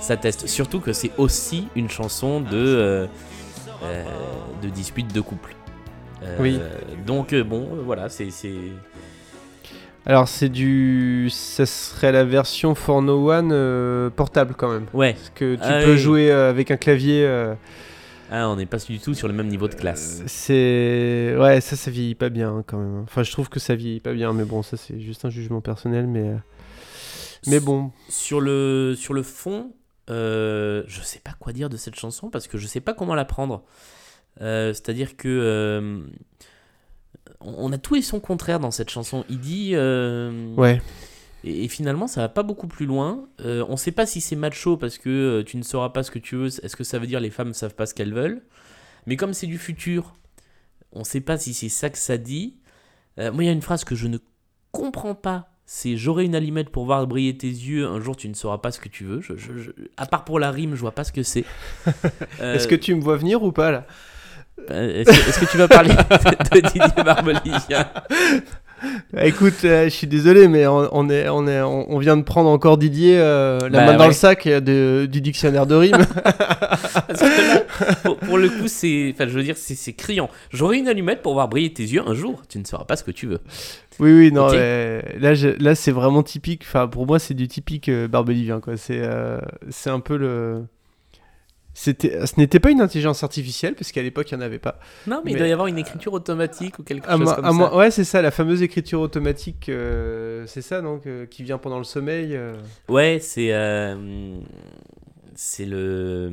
s'atteste. Surtout que c'est aussi une chanson de, de dispute de couple. Oui. Donc, bon, voilà, c'est. c'est- Alors c'est du... Ça serait la version For No One euh, portable quand même. Ouais, Parce que tu Ah peux oui. jouer avec un clavier. euh, ah, on n'est pas du tout sur le même niveau de classe. c'est... Ouais, ça, ça vieillit pas bien hein, quand même. Enfin, je trouve que ça vieillit pas bien, mais bon, ça c'est juste un jugement personnel, mais... euh, Mais bon, Sur le, sur le fond, euh, je sais pas quoi dire de cette chanson parce que je sais pas comment la prendre. Euh, C'est-à-dire que euh, on on a tout et son contraire dans cette chanson. Il dit euh, ouais. Et, et finalement ça va pas beaucoup plus loin. Euh, on sait pas si c'est macho parce que euh, tu ne sauras pas ce que tu veux. Est-ce que ça veut dire les femmes savent pas ce qu'elles veulent Mais comme c'est du futur, on sait pas si c'est ça que ça dit. Euh, moi il y a une phrase que je ne comprends pas. C'est j'aurai une allumette pour voir briller tes yeux. Un jour, tu ne sauras pas ce que tu veux. Je, je- je- À part pour la rime, je vois pas ce que c'est. Est-ce que tu me vois venir ou pas là? euh, Est-ce que, tu vas parler de Didier Barbelivien? Bah, Écoute, euh, je suis désolé, mais on, on est, on, est, on, vient de prendre encore Didier euh, la Bah, main dans le sac euh, de- du dictionnaire de rimes. Parce que là, pour, pour le coup, c'est, enfin, je veux dire, c'est, criant. J'aurai une allumette pour voir briller tes yeux un jour. Tu ne sauras pas ce que tu veux. oui, oui, non, là, je- là c'est vraiment typique. Enfin, pour moi, c'est du typique euh, Barbelivien, quoi. C'est, c'est un peu le. C'était, ce n'était pas une intelligence artificielle parce qu'à l'époque il n'y en avait pas. Non, mais, il doit y avoir une écriture automatique ou quelque À chose comme à ça. moi- ouais, c'est ça, la fameuse écriture automatique. euh, c'est ça, donc, euh, qui vient pendant le sommeil. euh. Ouais, c'est, euh, c'est le,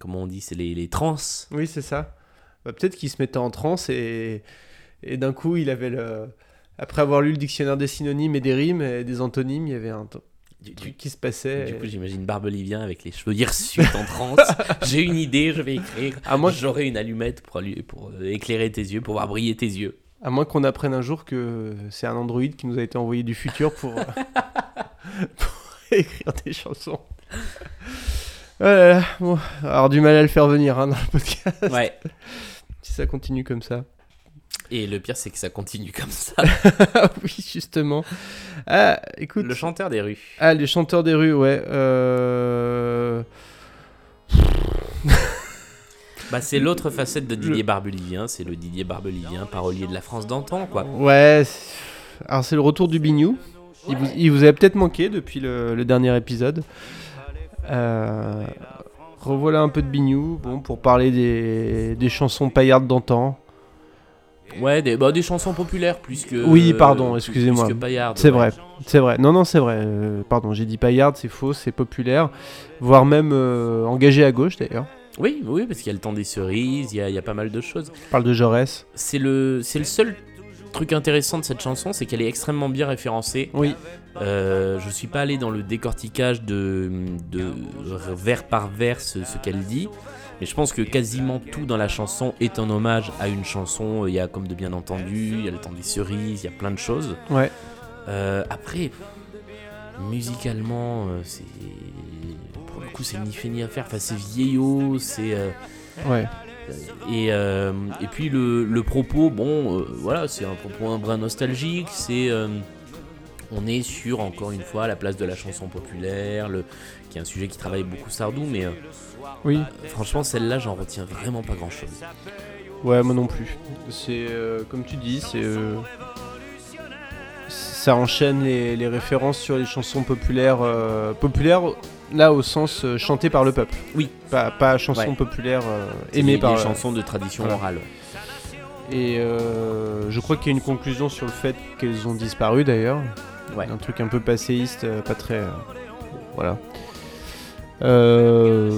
comment on dit, c'est les, les trans. Oui, c'est ça. Bah, peut-être qu'il se mettait en transe et, et d'un coup, il avait le. Après avoir lu le dictionnaire des synonymes et des rimes et des antonymes, il y avait un Du, truc qui se passait. du coup, j'imagine Barbelivien avec les cheveux hirsutes en transe. J'ai une idée, je vais écrire. à moins, J'aurai une allumette pour, pour euh, éclairer tes yeux, pour voir briller tes yeux. à moins qu'on apprenne un jour que c'est un androïde qui nous a été envoyé du futur pour, pour écrire des chansons. Voilà, bon, alors du mal à le faire venir hein, dans le podcast Ouais. si ça continue comme ça. Et le pire, c'est que ça continue comme ça. Ah oui, justement. Ah, écoute. Le chanteur des rues. Ah, les chanteurs des rues, ouais. Euh... Bah, c'est l'autre facette de Didier Barbelivien, c'est le Didier Barbelivien, parolier de la France d'antan, quoi. Ouais, alors c'est le retour du Bignou. Il vous, il vous avait peut-être manqué depuis le, le dernier épisode. Euh, revoilà un peu de Bignou, bon, pour parler des, des chansons paillardes d'antan. Ouais, des, bah, des chansons populaires plus que. Oui, pardon, excusez-moi. C'est ouais. vrai, c'est vrai. Non, non, c'est vrai. Euh, pardon, j'ai dit paillarde, c'est faux, c'est populaire. Voire même euh, engagé à gauche d'ailleurs. Oui, oui, parce qu'il y a le temps des cerises, il y a, il y a pas mal de choses. On parle de Jaurès. C'est le, c'est le seul truc intéressant de cette chanson, c'est qu'elle est extrêmement bien référencée. Oui. Euh, je suis pas allé dans le décortiquage de, de vers par vers ce, ce qu'elle dit, mais je pense que quasiment tout dans la chanson est un hommage à une chanson. Il y a comme de bien entendu, il y a le temps des cerises, il y a plein de choses. Ouais. Euh, après, musicalement, euh, c'est pour le coup c'est ni fait ni à faire. Enfin, c'est vieillot, c'est euh, Ouais. et, euh, et puis le, le propos, bon, voilà, c'est un propos un brin nostalgique. C'est, on est sur encore une fois la place de la chanson populaire, le, qui est un sujet qui travaille beaucoup Sardou, mais euh, Oui. franchement celle-là, j'en retiens vraiment pas grand-chose. Ouais, moi non plus. C'est euh, comme tu dis, c'est euh, ça enchaîne les, les références sur les chansons populaires, populaires là au sens euh, chanté par le peuple. Oui. Pas, pas chansons Ouais. populaires aimées des, par. des chansons de tradition voilà. orale. Et euh, je crois qu'il y a une conclusion sur le fait qu'elles ont disparu d'ailleurs. Ouais. Un truc un peu passéiste, pas très. euh, voilà. Euh,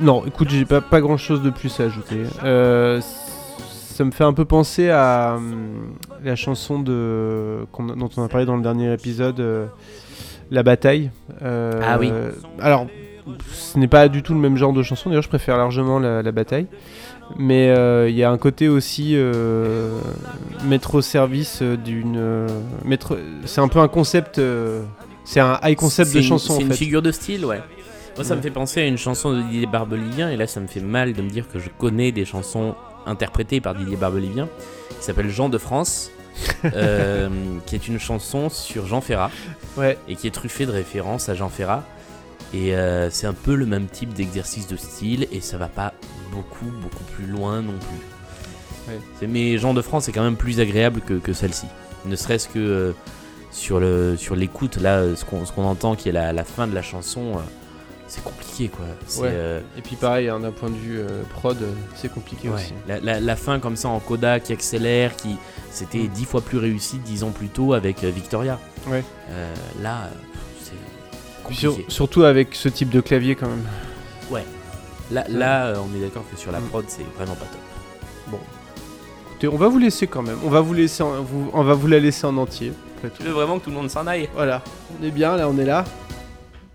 Non, écoute, j'ai pas, pas grand chose de plus à ajouter. Euh, ça me fait un peu penser à hum, la chanson de, dont on a parlé dans le dernier épisode, euh, La bataille. Ah oui. Alors, ce n'est pas du tout le même genre de chanson, d'ailleurs, je préfère largement La, La bataille. Mais il y a un côté aussi mettre au service d'une. mettre- C'est un peu un concept. C'est un high concept de une- chanson C'est une fait. figure de style, ouais. Moi, ça Ouais. me fait penser à une chanson de Didier Barbelivien, et là, ça me fait mal de me dire que je connais des chansons interprétées par Didier Barbelivien, qui s'appelle Jean de France, euh, qui est une chanson sur Jean Ferrat, Ouais. et qui est truffée de références à Jean Ferrat. Et euh, c'est un peu le même type d'exercice de style, et ça va pas beaucoup, beaucoup plus loin non plus. Ouais. Mais Jean de France est quand même plus agréable que, que celle-ci. Ne serait-ce que euh, sur le sur l'écoute, là, euh, ce qu'on ce qu'on entend qui est la, la fin de la chanson, euh, c'est compliqué quoi. Ouais. euh, Et puis pareil, hein, d'un point de vue euh, prod, c'est compliqué ouais. aussi. La, la- la fin comme ça en coda qui accélère, qui c'était Mm. dix fois plus réussi dix ans plus tôt avec Victoria. Ouais. Euh, là, c'est compliqué. sur- surtout avec ce type de clavier quand même. Là, là, euh, on est d'accord que sur la prod, c'est vraiment pas top. Écoutez, on va vous laisser quand même. On va vous laisser, en- vous- on va vous la laisser en entier. Après tout. Tu veux vraiment que tout le monde s'en aille Voilà, on est bien, là on est là.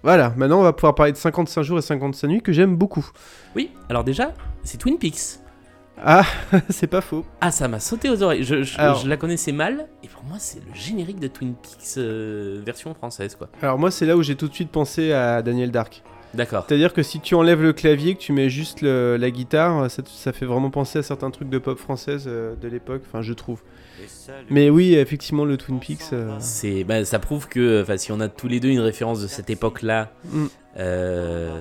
Voilà, maintenant on va pouvoir parler de 55 jours et 55 nuits que j'aime beaucoup. Oui. Alors déjà, c'est Twin Peaks. Ah, c'est pas faux. Ah, ça m'a sauté aux oreilles. Je, je- Alors- je la connaissais mal, et pour moi, c'est le générique de Twin Peaks euh, version française, quoi. Alors moi c'est là où j'ai tout de suite pensé à Daniel Dark. D'accord. C'est-à-dire que si tu enlèves le clavier, que tu mets juste le- la guitare, ça, ça fait vraiment penser à certains trucs de pop française euh, de l'époque, enfin je trouve. Mais oui, effectivement le Twin Peaks... euh, C'est, bah, ça prouve que, si on a tous les deux une référence de cette époque-là, Mm. euh,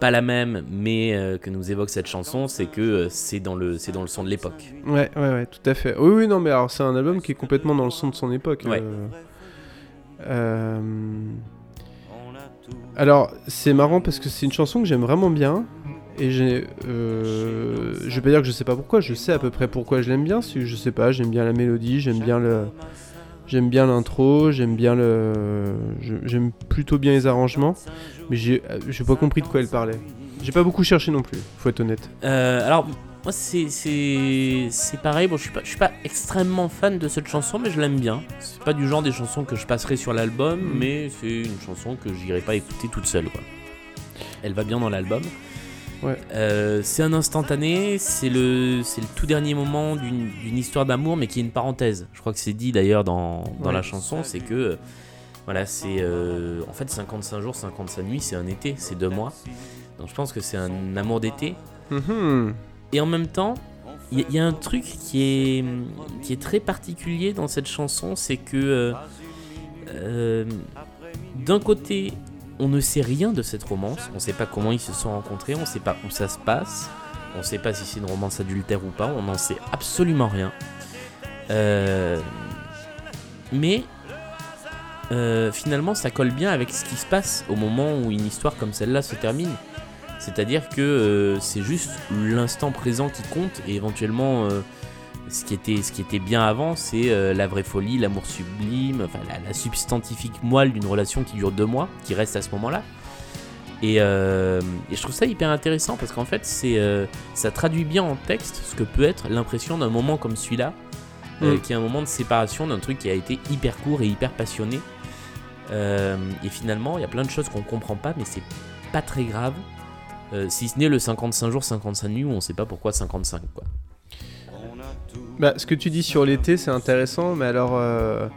pas la même, mais que nous évoque cette chanson, c'est que c'est dans le, c'est dans le son de l'époque. Ouais, ouais, ouais, tout à fait. Oui, oui, non, mais alors c'est un album qui est complètement dans le son de son époque. Ouais. euh. Alors, c'est marrant parce que c'est une chanson que j'aime vraiment bien. Et j'ai. euh, Je vais pas dire que je sais pas pourquoi, je sais à peu près pourquoi je l'aime bien. Si je sais pas, j'aime bien la mélodie, j'aime bien le. J'aime bien l'intro, j'aime bien le. J'aime plutôt bien les arrangements. Mais euh, j'ai pas compris de quoi elle parlait. J'ai pas beaucoup cherché non plus, faut être honnête. Euh, alors, moi, c'est, c'est, c'est pareil. Bon, je suis pas, je suis pas extrêmement fan de cette chanson, mais je l'aime bien. C'est pas du genre des chansons que je passerai sur l'album, Mm. mais c'est une chanson que j'irai pas écouter toute seule, quoi. Elle va bien dans l'album. Ouais. Euh, c'est un instantané, c'est le, c'est le tout dernier moment d'une, d'une histoire d'amour, mais qui est une parenthèse. Je crois que c'est dit d'ailleurs dans, dans Ouais. la chanson, c'est que euh, voilà, c'est euh, en fait 55 jours, 55 nuits, c'est un été, c'est deux mois. Donc je pense que c'est un amour d'été. Mhm. Et en même temps, il y, a- un truc qui est, qui est très particulier dans cette chanson, c'est que euh, euh, d'un côté, on ne sait rien de cette romance. On ne sait pas comment ils se sont rencontrés, on ne sait pas où ça se passe, on ne sait pas si c'est une romance adultère ou pas, on n'en sait absolument rien. Euh, mais finalement, ça colle bien avec ce qui se passe au moment où une histoire comme celle-là se termine. C'est-à-dire que euh, c'est juste l'instant présent qui compte et éventuellement euh, ce, qui était, ce qui était bien avant, c'est euh, la vraie folie, l'amour sublime, enfin la, la substantifique moelle d'une relation qui dure deux mois, qui reste à ce moment-là. Et, et je trouve ça hyper intéressant parce qu'en fait, c'est, ça traduit bien en texte ce que peut être l'impression d'un moment comme celui-là, Mm. qui est un moment de séparation d'un truc qui a été hyper court et hyper passionné. Et finalement, il y a plein de choses qu'on comprend pas, mais c'est pas très grave. Euh, si ce n'est le 55 jours, 55 nuits où on sait pas pourquoi 55 quoi. Bah, ce que tu dis sur l'été, c'est intéressant, mais alors, euh,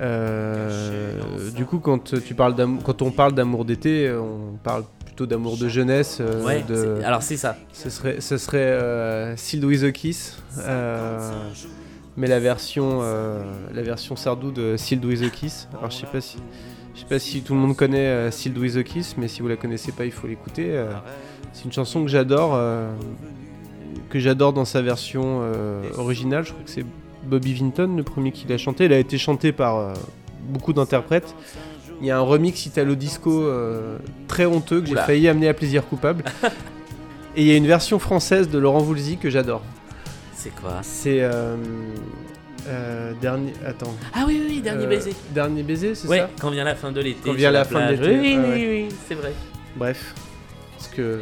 euh, du coup, quand tu parles quand on parle d'amour d'été, on parle plutôt d'amour de jeunesse. Ouais, de... alors c'est ça. Ce serait, ce serait Sealed with a Kiss, mais la version, la version Sardou de Sealed with a Kiss. Alors je sais pas si, je sais pas si tout le monde connaît euh, Sealed with a Kiss, mais si vous la connaissez pas, il faut l'écouter. euh, c'est une chanson que j'adore, euh, que j'adore dans sa version euh, originale. Je crois que c'est Bobby Vinton, le premier qui l'a chanté. Elle a été chantée par beaucoup d'interprètes. Il y a un remix italo disco euh, très honteux que j'ai failli amener à plaisir coupable. Et il y a une version française de Laurent Voulzy que j'adore. C'est quoi? C'est euh, dernier. Attends. Ah oui, oui, oui, dernier Euh, baiser. Dernier baiser, c'est Ouais, ça quand vient la fin de l'été. Quand vient la fin de l'été, Oui, ouais, oui, oui, c'est vrai. Bref. Parce que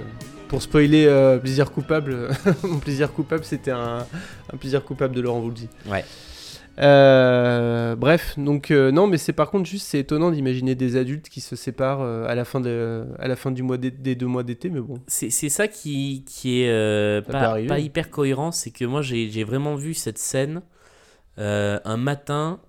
pour spoiler euh, plaisir coupable, mon plaisir coupable, c'était un, un plaisir coupable de Laurent Voulzy. Ouais. Euh, bref, donc euh, non, mais c'est par contre juste c'est étonnant d'imaginer des adultes qui se séparent euh, à la fin de, à la fin du mois des deux mois d'été, mais bon. C'est ça qui, qui est euh, pas, hyper cohérent, c'est que moi j'ai j'ai vraiment vu cette scène euh, un matin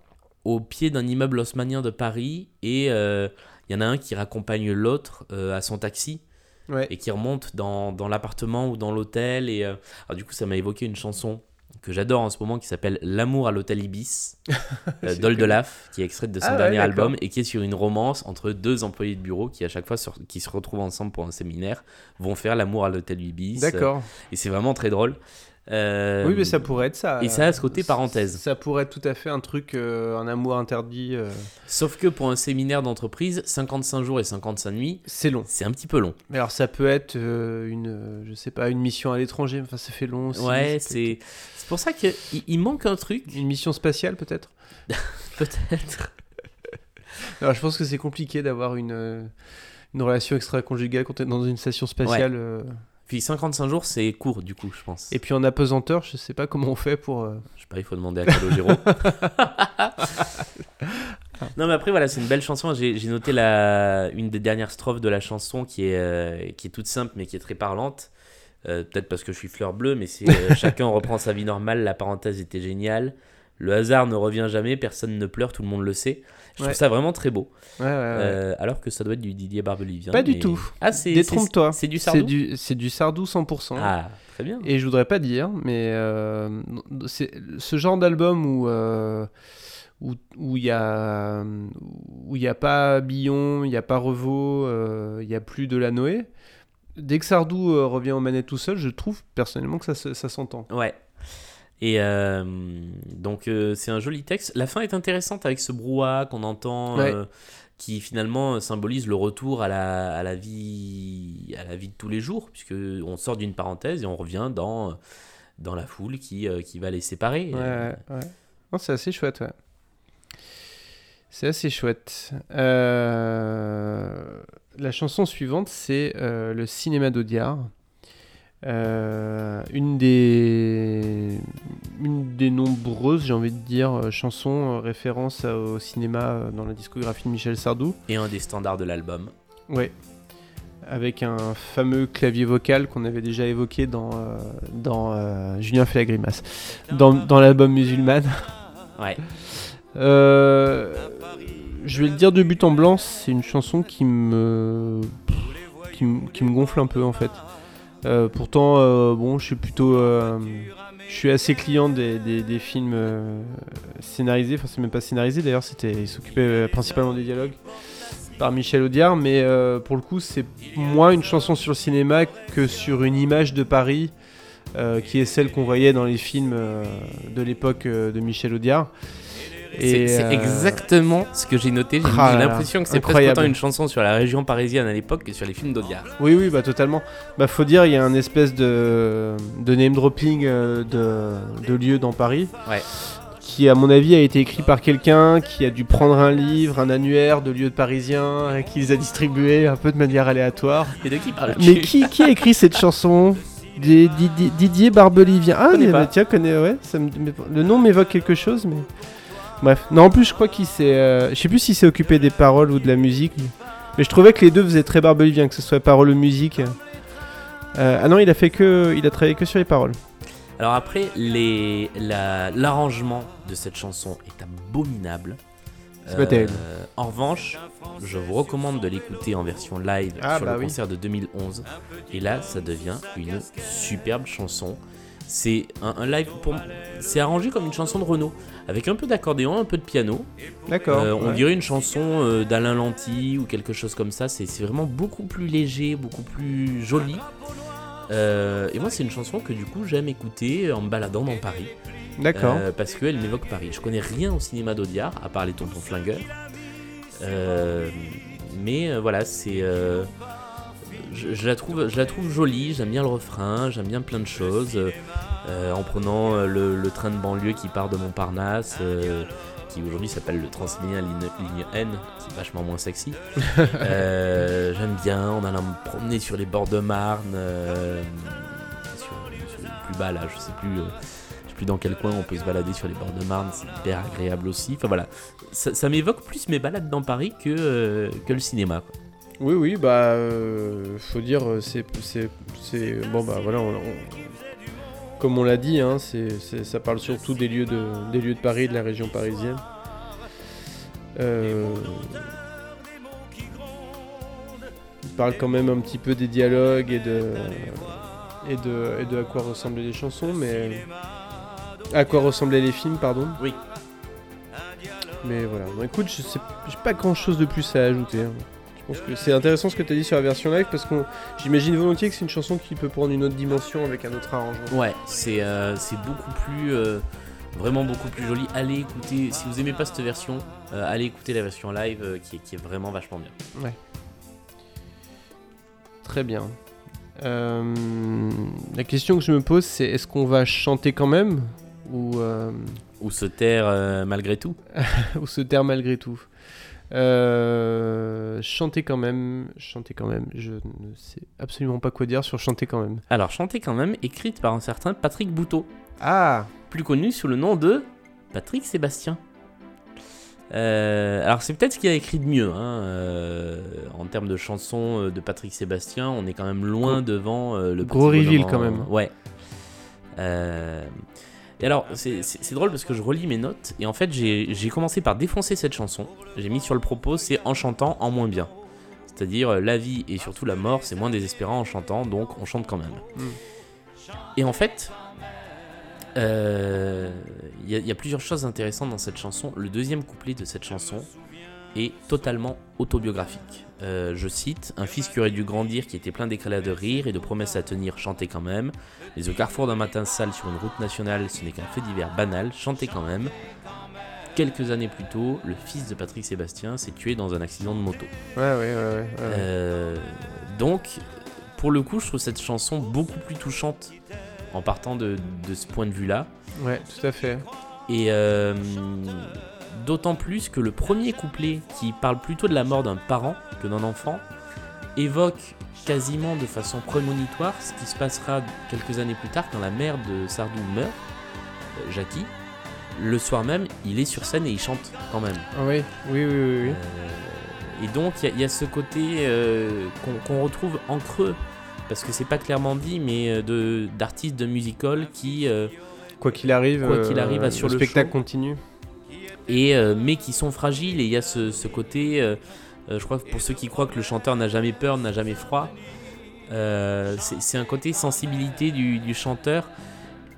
au pied d'un immeuble haussmannien de Paris et euh, il y en a un qui raccompagne l'autre euh, à son taxi Ouais. et qui remonte dans, dans l'appartement ou dans l'hôtel. Et euh, alors, du coup, ça m'a évoqué une chanson que j'adore en ce moment qui s'appelle L'amour à l'hôtel Ibis euh, qui est extraite de son Ah dernier album et qui est sur une romance entre deux employés de bureau qui, à chaque fois, sur- qui se retrouvent ensemble pour un séminaire, vont faire l'amour à l'hôtel Ibis. D'accord. Et c'est vraiment très drôle. Euh, oui, mais ça pourrait être ça. et ça a ce côté parenthèse. Ça pourrait être tout à fait un truc, euh, un amour interdit. euh, Sauf que pour un séminaire d'entreprise, 55 jours et 55 nuits, C'est long. c'est un petit peu long. Mais alors ça peut être euh, une, euh, je sais pas, une mission à l'étranger. Enfin, ça fait long aussi. ouais, c'est c'est pour ça qu'il il manque un truc, une mission spatiale peut-être? peut-être. Alors je pense que c'est compliqué d'avoir une euh, une relation extra-conjugale quand t'es dans une station spatiale. euh, Puis 55 jours, c'est court du coup, je pense. Et puis en apesanteur, je sais pas comment on fait pour. euh, Je sais pas, il faut demander à Calogero. non, mais après, voilà, c'est une belle chanson. J'ai j'ai noté la, une des dernières strophes de la chanson qui est, euh, qui est toute simple mais qui est très parlante. Euh, Peut-être parce que je suis fleur bleue, mais c'est euh, chacun reprend sa vie normale. La parenthèse était géniale. Le hasard ne revient jamais, personne ne pleure, tout le monde le sait. Je Ouais. trouve ça vraiment très beau. Ouais, ouais, ouais. Euh, alors que ça doit être du Didier Barbelivien. Pas du tout. Ah, c'est. Détrompe-toi. C'est du sardou C'est du, du sardou 100%. Ah, très bien. Et je voudrais pas dire, mais euh, c'est ce genre d'album où euh, où où il a où il y a pas Billon, il y a pas Revaux, euh, il y a plus de la Noé. Dès que Sardou revient aux manettes tout seul, je trouve personnellement que ça, ça s'entend. Ouais. Et euh, donc euh, c'est un joli texte. La fin est intéressante avec ce brouhaha qu'on entend, Ouais. euh, qui finalement symbolise le retour à la, à la vie, à la vie de tous les jours, puisque on sort d'une parenthèse et on revient dans dans la foule qui qui va les séparer. Ouais, c'est assez chouette, ouais. C'est assez chouette. La chanson suivante, c'est le cinéma d'Audiard. Euh, une des une des nombreuses, j'ai envie de dire, euh, chansons euh, référence à- au cinéma dans la discographie de Michel Sardou. Et un des standards de l'album. Ouais. Avec un fameux clavier vocal qu'on avait déjà évoqué dans, euh, dans euh, Julien fait la grimace. Dans, dans l'album Musulman. Ouais. Je vais le dire de but en blanc, c'est une chanson qui me, qui, me- qui me gonfle un peu en fait. Euh, pourtant, euh, bon, je suis plutôt, euh, je suis assez client des, films scénarisés. Enfin, c'est même pas scénarisé d'ailleurs, il s'occupait principalement des dialogues par Michel Audiard, mais pour le coup, c'est moins une chanson sur le cinéma que sur une image de Paris, qui est celle qu'on voyait dans les films de l'époque de Michel Audiard. C'est Et, euh, exactement ce que j'ai noté. J'ai ah l'impression que c'est presque autant une chanson sur la région parisienne à l'époque que sur les films d'Audiard. Oui, oui, bah totalement. Bah faut dire, il y a un espèce de, de name dropping euh, de, de lieux dans Paris. Ouais. Qui, à mon avis, a été écrit par quelqu'un qui a dû prendre un livre, un annuaire de lieux de parisiens, et qui les a distribués un peu de manière aléatoire. Mais de qui parle Mais qui, qui a écrit cette chanson? Didier, Didier Barbelivien. Ah, mais, tiens, connais, ouais, ça me- le nom m'évoque quelque chose, mais. Bref. Non, en plus, je crois qu'il s'est. euh, je sais plus s'il s'est occupé des paroles ou de la musique. Mais je trouvais que les deux faisaient très Barbelivien, que ce soit paroles ou musique. Euh, ah non, il a fait que. Il a travaillé que sur les paroles. Alors après, les- la- l'arrangement de cette chanson est abominable. Euh, C'est pas terrible. En revanche, je vous recommande de l'écouter en version live Ah, sur bah le oui. concert de 2011. Et là, ça devient une superbe chanson. C'est un, un live pour. C'est arrangé comme une chanson de Renault, avec un peu d'accordéon, un peu de piano. D'accord. Euh, on ouais. dirait une chanson euh, d'Alain Lanty ou quelque chose comme ça. C'est vraiment beaucoup plus léger, beaucoup plus joli. Euh, et moi, c'est une chanson que du coup j'aime écouter en me baladant dans Paris. D'accord. Parce qu'elle m'évoque Paris. Je connais rien au cinéma d'Audiard, à part les tontons flingueurs. Mais voilà, c'est. Je, je la trouve, je la trouve jolie, j'aime bien le refrain, j'aime bien plein de choses. Euh, en prenant euh, le, le train de banlieue qui part de Montparnasse, euh, qui aujourd'hui s'appelle le Transilien ligne, ligne N, c'est vachement moins sexy. Euh, j'aime bien, on allant me promener sur les bords de Marne, sur, sur plus bas là, je sais plus. je sais plus dans quel coin on peut se balader sur les bords de Marne, c'est hyper agréable aussi. Enfin voilà, ça, ça m'évoque plus mes balades dans Paris que, que le cinéma. quoi. Oui, oui, bah. euh, faut dire, euh, c'est. c'est- c'est- Bon, bah voilà, on- on- comme on l'a dit, hein, c'est, c'est- ça parle surtout des lieux, de, des lieux de Paris, de la région parisienne. Euh, Il parle quand même un petit peu des dialogues et de. Et de, et de à quoi ressemblaient les chansons, mais. À quoi ressemblaient les films, pardon. Oui. Mais voilà. Bon, écoute, je sais j'ai pas grand chose de plus à ajouter. hein. Je pense que c'est intéressant ce que tu as dit sur la version live parce que j'imagine volontiers que c'est une chanson qui peut prendre une autre dimension avec un autre arrangement. Ouais, c'est euh, beaucoup plus. euh, vraiment beaucoup plus joli. Allez écouter, si vous aimez pas cette version, euh, allez écouter la version live qui, est, qui est vraiment vachement bien. Très bien. La question que je me pose, c'est est-ce qu'on va chanter quand même ou, Ou se taire malgré tout. ou se taire malgré tout? Euh, Chanter quand même, chanter quand même. Je ne sais absolument pas quoi dire sur chanter quand même. Alors, chantez quand même, écrite par un certain Patrick Bouteau, Ah, plus connu sous le nom de Patrick Sébastien. Euh, alors c'est peut-être ce qu'il a écrit de mieux hein, euh, en termes de chansons de Patrick Sébastien. On est quand même loin devant le Gros reveal, quand même. Ouais. Euh, et alors c'est- drôle parce que je relis mes notes et en fait j'ai commencé par défoncer cette chanson. J'ai mis sur le propos c'est en chantant en moins bien. C'est-à-dire euh, la vie et surtout la mort c'est moins désespérant en chantant donc on chante quand même. Mm. Et en fait euh, il y, il y a plusieurs choses intéressantes dans cette chanson. Le deuxième couplet de cette chanson est totalement autobiographique. Euh, je cite Un fils qui aurait dû grandir, qui était plein d'éclats de rire et de promesses à tenir, chantait quand même. Mais au carrefour d'un matin sale sur une route nationale, ce n'est qu'un fait divers banal, chantait quand même. Quelques années plus tôt, le fils de Patrick Sébastien s'est tué dans un accident de moto. ouais, ouais, ouais. ouais, ouais. Euh, donc, pour le coup, je trouve cette chanson beaucoup plus touchante en partant de, de ce point de vue-là. Ouais, tout à fait. Et euh, d'autant plus que le premier couplet, qui parle plutôt de la mort d'un parent que d'un enfant, évoque quasiment de façon prémonitoire ce qui se passera quelques années plus tard quand la mère de Sardou meurt, euh, Jackie. Le soir même, il est sur scène et il chante quand même. Ah oui, oui, oui, oui. oui. Euh, et donc il y a- il y, a ce côté euh, qu'on retrouve en creux, parce que c'est pas clairement dit, mais de d'artistes de musical qui euh, Quoi qu'il arrive, Quoi qu'il arrive, assure le le spectacle show. continue. Et euh, mais qui sont fragiles et il y a ce, ce côté euh, euh, je crois que pour ceux qui croient que le chanteur n'a jamais peur n'a jamais froid c'est un côté sensibilité du, du chanteur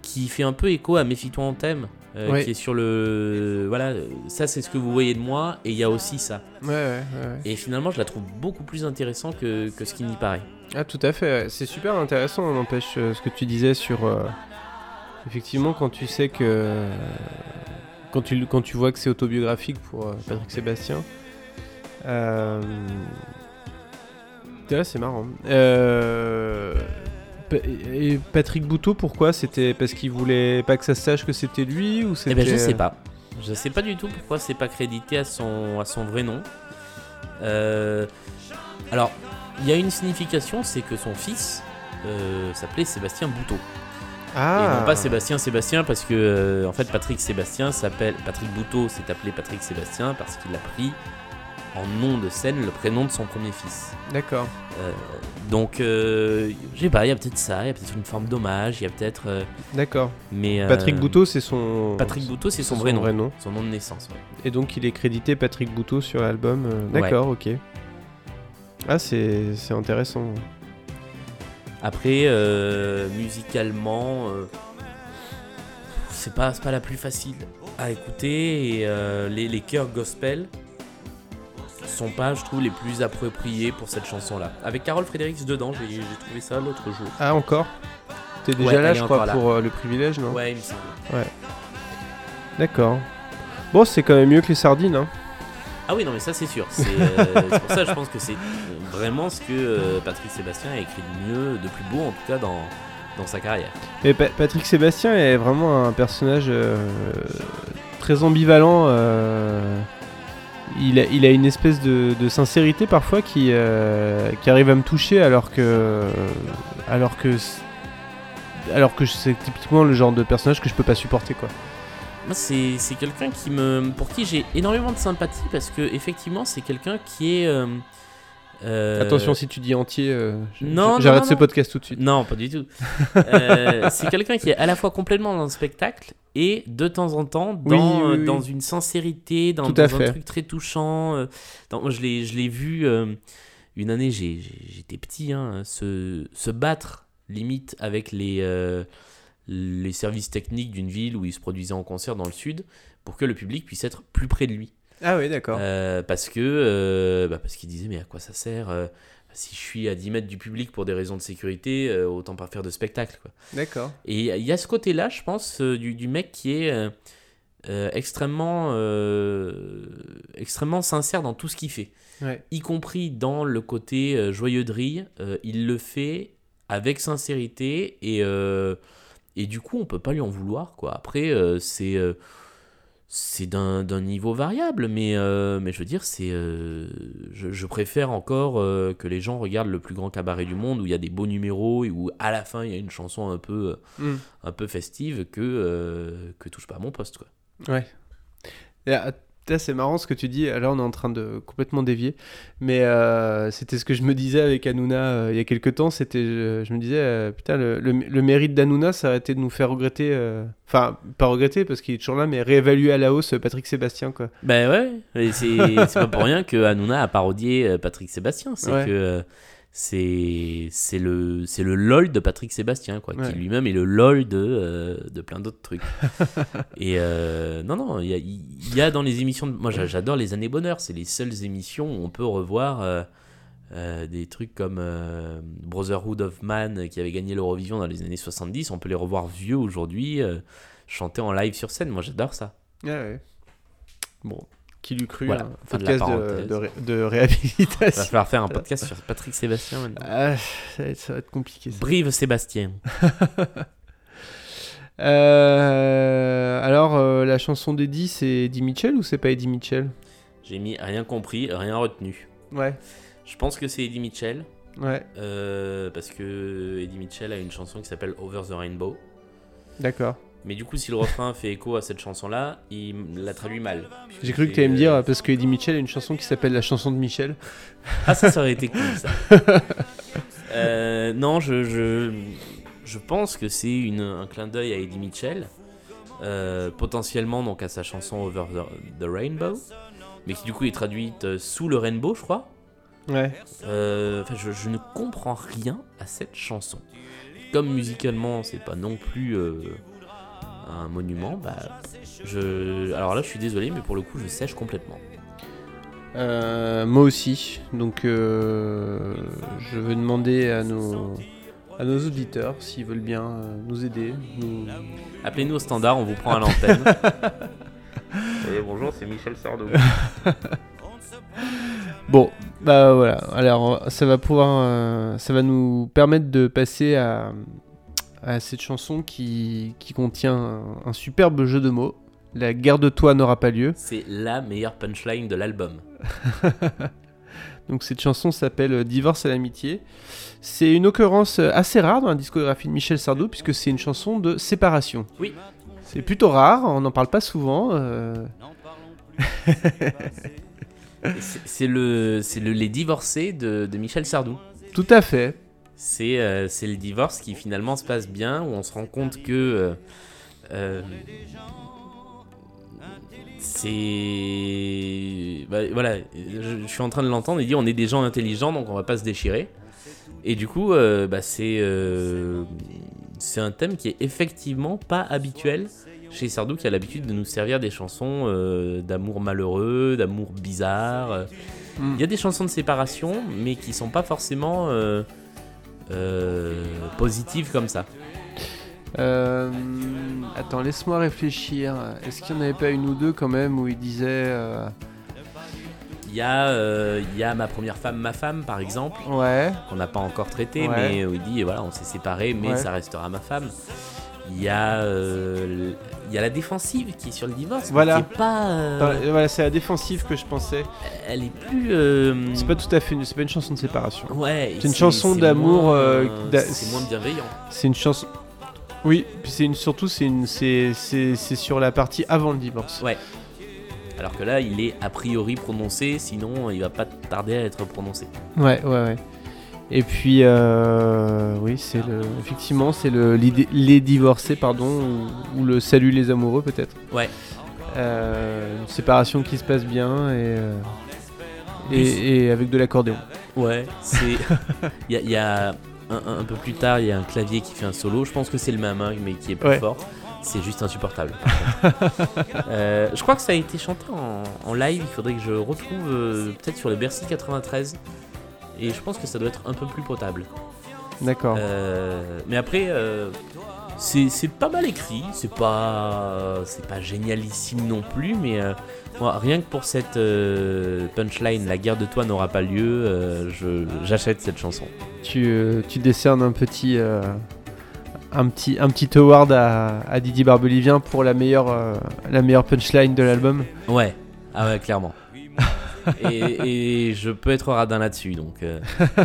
qui fait un peu écho à Méfie-toi en thème euh, qui est sur le. Voilà, ça c'est ce que vous voyez de moi, et il y a aussi ça. Ouais, ouais, ouais. Et finalement, je la trouve beaucoup plus intéressant que, que ce qui n'y paraît. Ah, tout à fait. C'est super intéressant, n'empêche, ce que tu disais sur. euh, effectivement, quand tu sais que. Euh, quand, tu, quand tu vois que c'est autobiographique pour euh, Patrick Sébastien. Euh, c'est marrant. Euh, Et Patrick Bouteau, pourquoi? C'était parce qu'il voulait pas que ça se sache que c'était lui ou Eh c'était... ben, je sais pas. Je sais pas du tout pourquoi c'est pas crédité à son, à son vrai nom. Euh, alors, il y a une signification, c'est que son fils euh, s'appelait Sébastien Bouteau. Ah Et non pas Sébastien Sébastien parce que euh, en fait Patrick Sébastien s'appelle Patrick Bouteau s'est appelé Patrick Sébastien parce qu'il a pris en nom de scène le prénom de son premier fils. D'accord. Euh, donc euh, je sais pas, il y a peut-être ça, il y a peut-être une forme d'hommage, il y a peut-être euh, D'accord. mais euh, Patrick Bouteau, c'est son... Patrick Bouteau c'est son, vrai, nom, son nom de naissance. ouais. Et donc il est crédité Patrick Bouteau sur l'album. D'accord, ok. Ah, c'est c'est intéressant. Après, euh, musicalement, euh, c'est pas, pas la plus facile à écouter. Et euh, les, les chœurs gospel sont pas, je trouve, les plus appropriés pour cette chanson-là. Avec Carole Fredericks dedans, j'ai trouvé ça l'autre jour. Ah, encore? T'es déjà Ouais, là, je crois, là. pour euh, le privilège, non? Ouais, il me semble. D'accord. Bon, c'est quand même mieux que les sardines, hein. Ah oui, non, mais ça c'est sûr. C'est euh, c'est pour ça je pense que c'est vraiment ce que euh, Patrick Sébastien a écrit de mieux, de plus beau en tout cas dans, dans sa carrière. Mais Pa- Patrick Sébastien est vraiment un personnage euh, très ambivalent. il, a, il a une espèce de, de sincérité parfois qui, qui arrive à me toucher alors que alors que alors que c'est typiquement le genre de personnage que je peux pas supporter quoi. Moi, c'est c'est quelqu'un qui me, pour qui j'ai énormément de sympathie parce que effectivement, c'est quelqu'un qui est. euh, euh, Attention si tu dis entier, euh, je- non, je- j'arrête non, ce non. podcast tout de suite. Non, pas du tout. Euh, c'est quelqu'un qui est à la fois complètement dans le spectacle et de temps en temps dans, Oui, oui, euh, oui. dans une sincérité, dans, Tout dans à un fait. truc très touchant. euh, dans- moi, je l'ai, je l'ai vu euh, une année, j'ai- j'ai- j'étais petit, hein, se, se battre limite avec les, euh, les services techniques d'une ville où il se produisait en concert dans le sud pour que le public puisse être plus près de lui. Ah oui d'accord. Euh, parce que euh, bah, parce qu'il disait mais à quoi ça sert euh, si je suis à 10 mètres du public pour des raisons de sécurité autant pas faire de spectacle. D'accord. et il y a ce côté là je pense du, du mec qui est extrêmement extrêmement sincère dans tout ce qu'il fait Ouais. y compris dans le côté euh, joyeuderie euh, il le fait avec sincérité et et du coup on peut pas lui en vouloir quoi après euh, c'est euh, c'est d'un d'un niveau variable, mais, euh, mais je veux dire, c'est je, je préfère encore que les gens regardent le plus grand cabaret du monde où il y a des beaux numéros et où à la fin il y a une chanson un peu, Mm. un peu festive que, que touche pas à mon poste. Quoi. Ouais. C'est marrant ce que tu dis. Là, on est en train de complètement dévier. Mais euh, c'était ce que je me disais avec Hanouna euh, il y a quelques temps. C'était, je, je me disais, euh, putain, le, le- le mérite d'Hanouna, ça aurait été de nous faire regretter. Enfin, pas regretter parce qu'il est toujours là, mais réévaluer à la hausse Patrick Sébastien, quoi. Ben ouais, c'est pas pour rien que Hanouna a parodié Patrick Sébastien. C'est Ouais. que c'est c'est le c'est le lol de Patrick Sébastien quoi, Ouais. qui lui-même est le lol de euh, de plein d'autres trucs. et euh, non non, il y a, il y a dans les émissions, de... moi j'a- j'adore les années bonheur, c'est les seules émissions où on peut revoir. euh, des trucs comme Brotherhood of Man qui avait gagné l'Eurovision dans les années 70, on peut les revoir vieux aujourd'hui, chanter en live sur scène. Moi j'adore ça. Ouais, ouais. Bon, qui l'eût cru Voilà, un de la podcast de, parenthèse. de, ré- de Il va réhabilitation. falloir faire un podcast sur Patrick Sébastien maintenant. Ah, ça, va être, ça va être compliqué. Ça. Brive Sébastien. Euh, alors, euh, la chanson d'Eddie, c'est Eddie Mitchell ou c'est pas Eddie Mitchell? J'ai mis rien compris, rien retenu. Ouais, Je pense que c'est Eddie Mitchell, ouais, euh, parce que Eddie Mitchell a une chanson qui s'appelle Over the Rainbow. d'accord. Mais du coup, si le refrain fait écho à cette chanson-là, il la traduit mal. J'ai cru que tu allais me dire, parce que Eddie Mitchell a une chanson qui s'appelle La chanson de Michel. Ah, ça, ça aurait été cool, ça. Euh, non, je, je, je pense que c'est un clin d'œil à Eddie Mitchell, euh, potentiellement donc à sa chanson Over the, the Rainbow, mais qui du coup est traduite euh, sous le rainbow, je crois. Ouais, Euh, enfin, je, je ne comprends rien à cette chanson. Comme musicalement, c'est pas non plus euh, un monument, bah, je... alors là je suis désolé, mais pour le coup je sèche complètement. Euh, moi aussi. Donc, euh, je vais demander à nos, à nos auditeurs s'ils veulent bien euh, nous aider. nous- Appelez-nous au standard, on vous prend à l'antenne. Et bonjour, c'est Michel Sardou. Bon, bah voilà. Alors, ça va pouvoir, euh, ça va nous permettre de passer à, à cette chanson qui, qui contient un, un superbe jeu de mots. La guerre de toi n'aura pas lieu. C'est la meilleure punchline de l'album. Donc cette chanson s'appelle Divorce à l'amitié. C'est une occurrence assez rare dans la discographie de Michel Sardou puisque c'est une chanson de séparation. Oui. C'est plutôt rare, on n'en parle pas souvent. euh, c'est- C'est le, le Les Divorcés de, de Michel Sardou. Tout à fait. C'est euh, le divorce qui finalement se passe bien, où on se rend compte que euh, euh, c'est bah, voilà, je, je suis en train de l'entendre. Il dit on est des gens intelligents, donc on va pas se déchirer. Et du coup, euh, bah, c'est euh, c'est un thème qui est effectivement pas habituel chez Sardou, qui a l'habitude de nous servir des chansons euh, d'amour malheureux, d'amour bizarre. euh. Mm. Il y a des chansons de séparation, mais qui sont pas forcément euh, euh, positives comme ça. Euh, attends, laisse-moi réfléchir. Est-ce qu'il n'y en avait pas une ou deux quand même où il disait... euh, Il y, a, euh, il y a Ma première femme, ma femme, par exemple, Ouais, qu'on n'a pas encore traité, Ouais. mais où il dit voilà, on s'est séparés, mais Ouais. ça restera ma femme. Il y, a, euh, il y a la défensive qui est sur le divorce, mais Voilà. qui est pas. euh, voilà, c'est la défensive que je pensais. elle est plus. euh, C'est pas tout à fait une, c'est pas une chanson de séparation. Ouais, c'est une chanson c'est d'amour, euh, d'a- c'est moins bienveillant. C'est une chanson. Oui, puis c'est une surtout c'est une c'est c'est c'est sur la partie avant le divorce. Ouais. Alors que là, il est a priori prononcé, sinon il va pas tarder à être prononcé. Ouais, ouais, ouais. Et puis, euh, oui, c'est le, effectivement, c'est le les divorcés, pardon, ou, ou le salut les amoureux peut-être. Ouais. Euh, une séparation qui se passe bien et euh, et, et avec de l'accordéon. Ouais, c'est. Il y a, il y a un, peu plus tard, il y a un clavier qui fait un solo. Je pense que c'est le même, hein, mais qui est plus Ouais. fort. C'est juste insupportable. Euh, je crois que ça a été chanté en, en live. Il faudrait que je retrouve euh, peut-être sur le Bercy 93. Et je pense que ça doit être un peu plus potable. D'accord. Euh, mais après, euh, c'est pas mal écrit. C'est pas, c'est pas génialissime non plus. Mais euh, moi, rien que pour cette punchline, la guerre de toi n'aura pas lieu, j'achète cette chanson. Tu tu décernes un petit un petit un petit award à, à Didier Barbelivien pour la meilleure la meilleure punchline de l'album. Ouais, ah ouais, clairement. et, et je peux être radin là-dessus, donc. euh,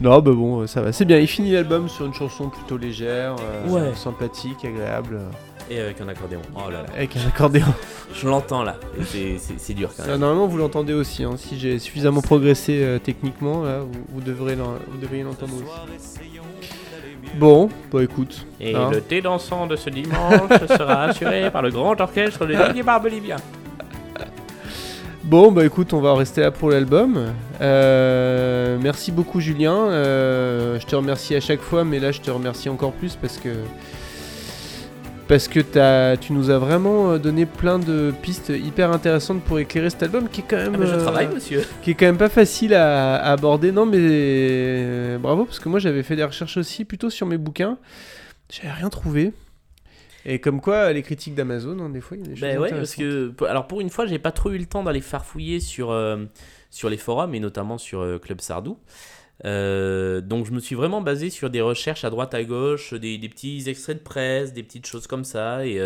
Non, bah bon, ça va. C'est bien. Il finit l'album sur une chanson plutôt légère, euh, Ouais. sympathique, agréable, et avec un accordéon. Oh là là. avec un accordéon. Je l'entends là. C'est- dur quand Euh, même. Normalement, vous l'entendez aussi. hein. Si j'ai suffisamment progressé euh, techniquement, là, vous, vous devrez l'en- vous devriez l'entendre aussi. Bon, bah écoute. Et hein. le thé dansant de ce dimanche sera assuré par le grand orchestre de Didier Barbelivien. Bon, bah écoute, on va rester là pour l'album. Euh, merci beaucoup, Julien. Euh, je te remercie à chaque fois, mais là, je te remercie encore plus parce que. Parce que tu nous as vraiment euh, donné plein de pistes hyper intéressantes pour éclairer cet album qui est quand même. Ah, mais je euh, travaille, monsieur. qui est quand même pas facile à, à aborder. Non, mais bravo, parce que moi j'avais fait des recherches aussi plutôt sur mes bouquins. J'avais rien trouvé. Et comme quoi, les critiques d'Amazon, hein, des fois, il y a des choses Ben ouais, parce que alors pour une fois, j'ai pas trop eu le temps d'aller farfouiller sur euh, sur les forums et notamment sur euh, Club Sardou. Euh, donc je me suis vraiment basé sur des recherches à droite à gauche, des, des petits extraits de presse, des petites choses comme ça et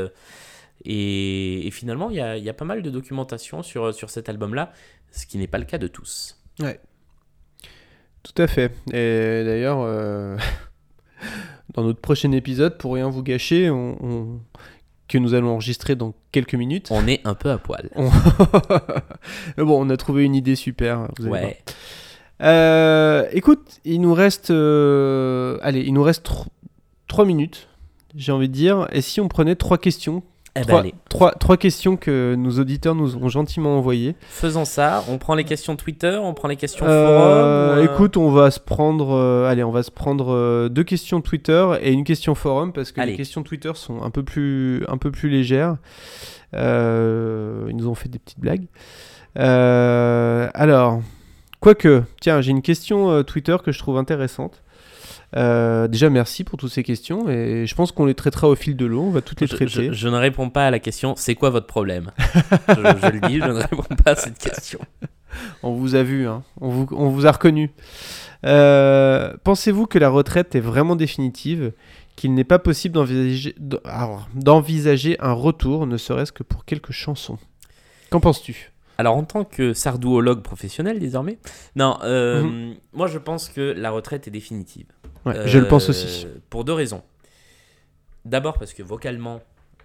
et, et finalement il y a, y a pas mal de documentation sur sur cet album-là, ce qui n'est pas le cas de tous. Tout à fait. Et d'ailleurs, dans notre prochain épisode, pour rien vous gâcher, on, on- que nous allons enregistrer dans quelques minutes. On est un peu à poil. on- Mais bon, on a trouvé une idée super. vous allez voir. Ouais. Euh, écoute, il nous reste, euh, allez, il nous reste 3 minutes, j'ai envie de dire. Et si on prenait trois questions Eh ben trois, allez, trois, trois questions que nos auditeurs nous ont gentiment envoyées. faisons ça. On prend les questions Twitter, on prend les questions Euh, forum. euh, Écoute, on va se prendre, euh, allez, on va se prendre deux questions Twitter et une question forum parce que Allez. les questions Twitter sont un peu plus, un peu plus légères. Ils nous ont fait des petites blagues. Alors, quoique, tiens, j'ai une question Twitter que je trouve intéressante. Euh, déjà, merci pour toutes ces questions et je pense qu'on les traitera au fil de l'eau. On va toutes les traiter. je- je ne réponds pas à la question c'est quoi votre problème? Je, je le dis, je ne réponds pas à cette question. On vous a vu, hein. on, vous, on vous a reconnu. Euh, Pensez-vous que la retraite est vraiment définitive? Qu'il n'est pas possible d'envisager un retour, ne serait-ce que pour quelques chansons? Qu'en penses-tu? Alors, en tant que sardouologue professionnel désormais, non, euh, Mhm. moi je pense que la retraite est définitive. Ouais, Je le pense Euh, aussi. Pour deux raisons. D'abord parce que vocalement,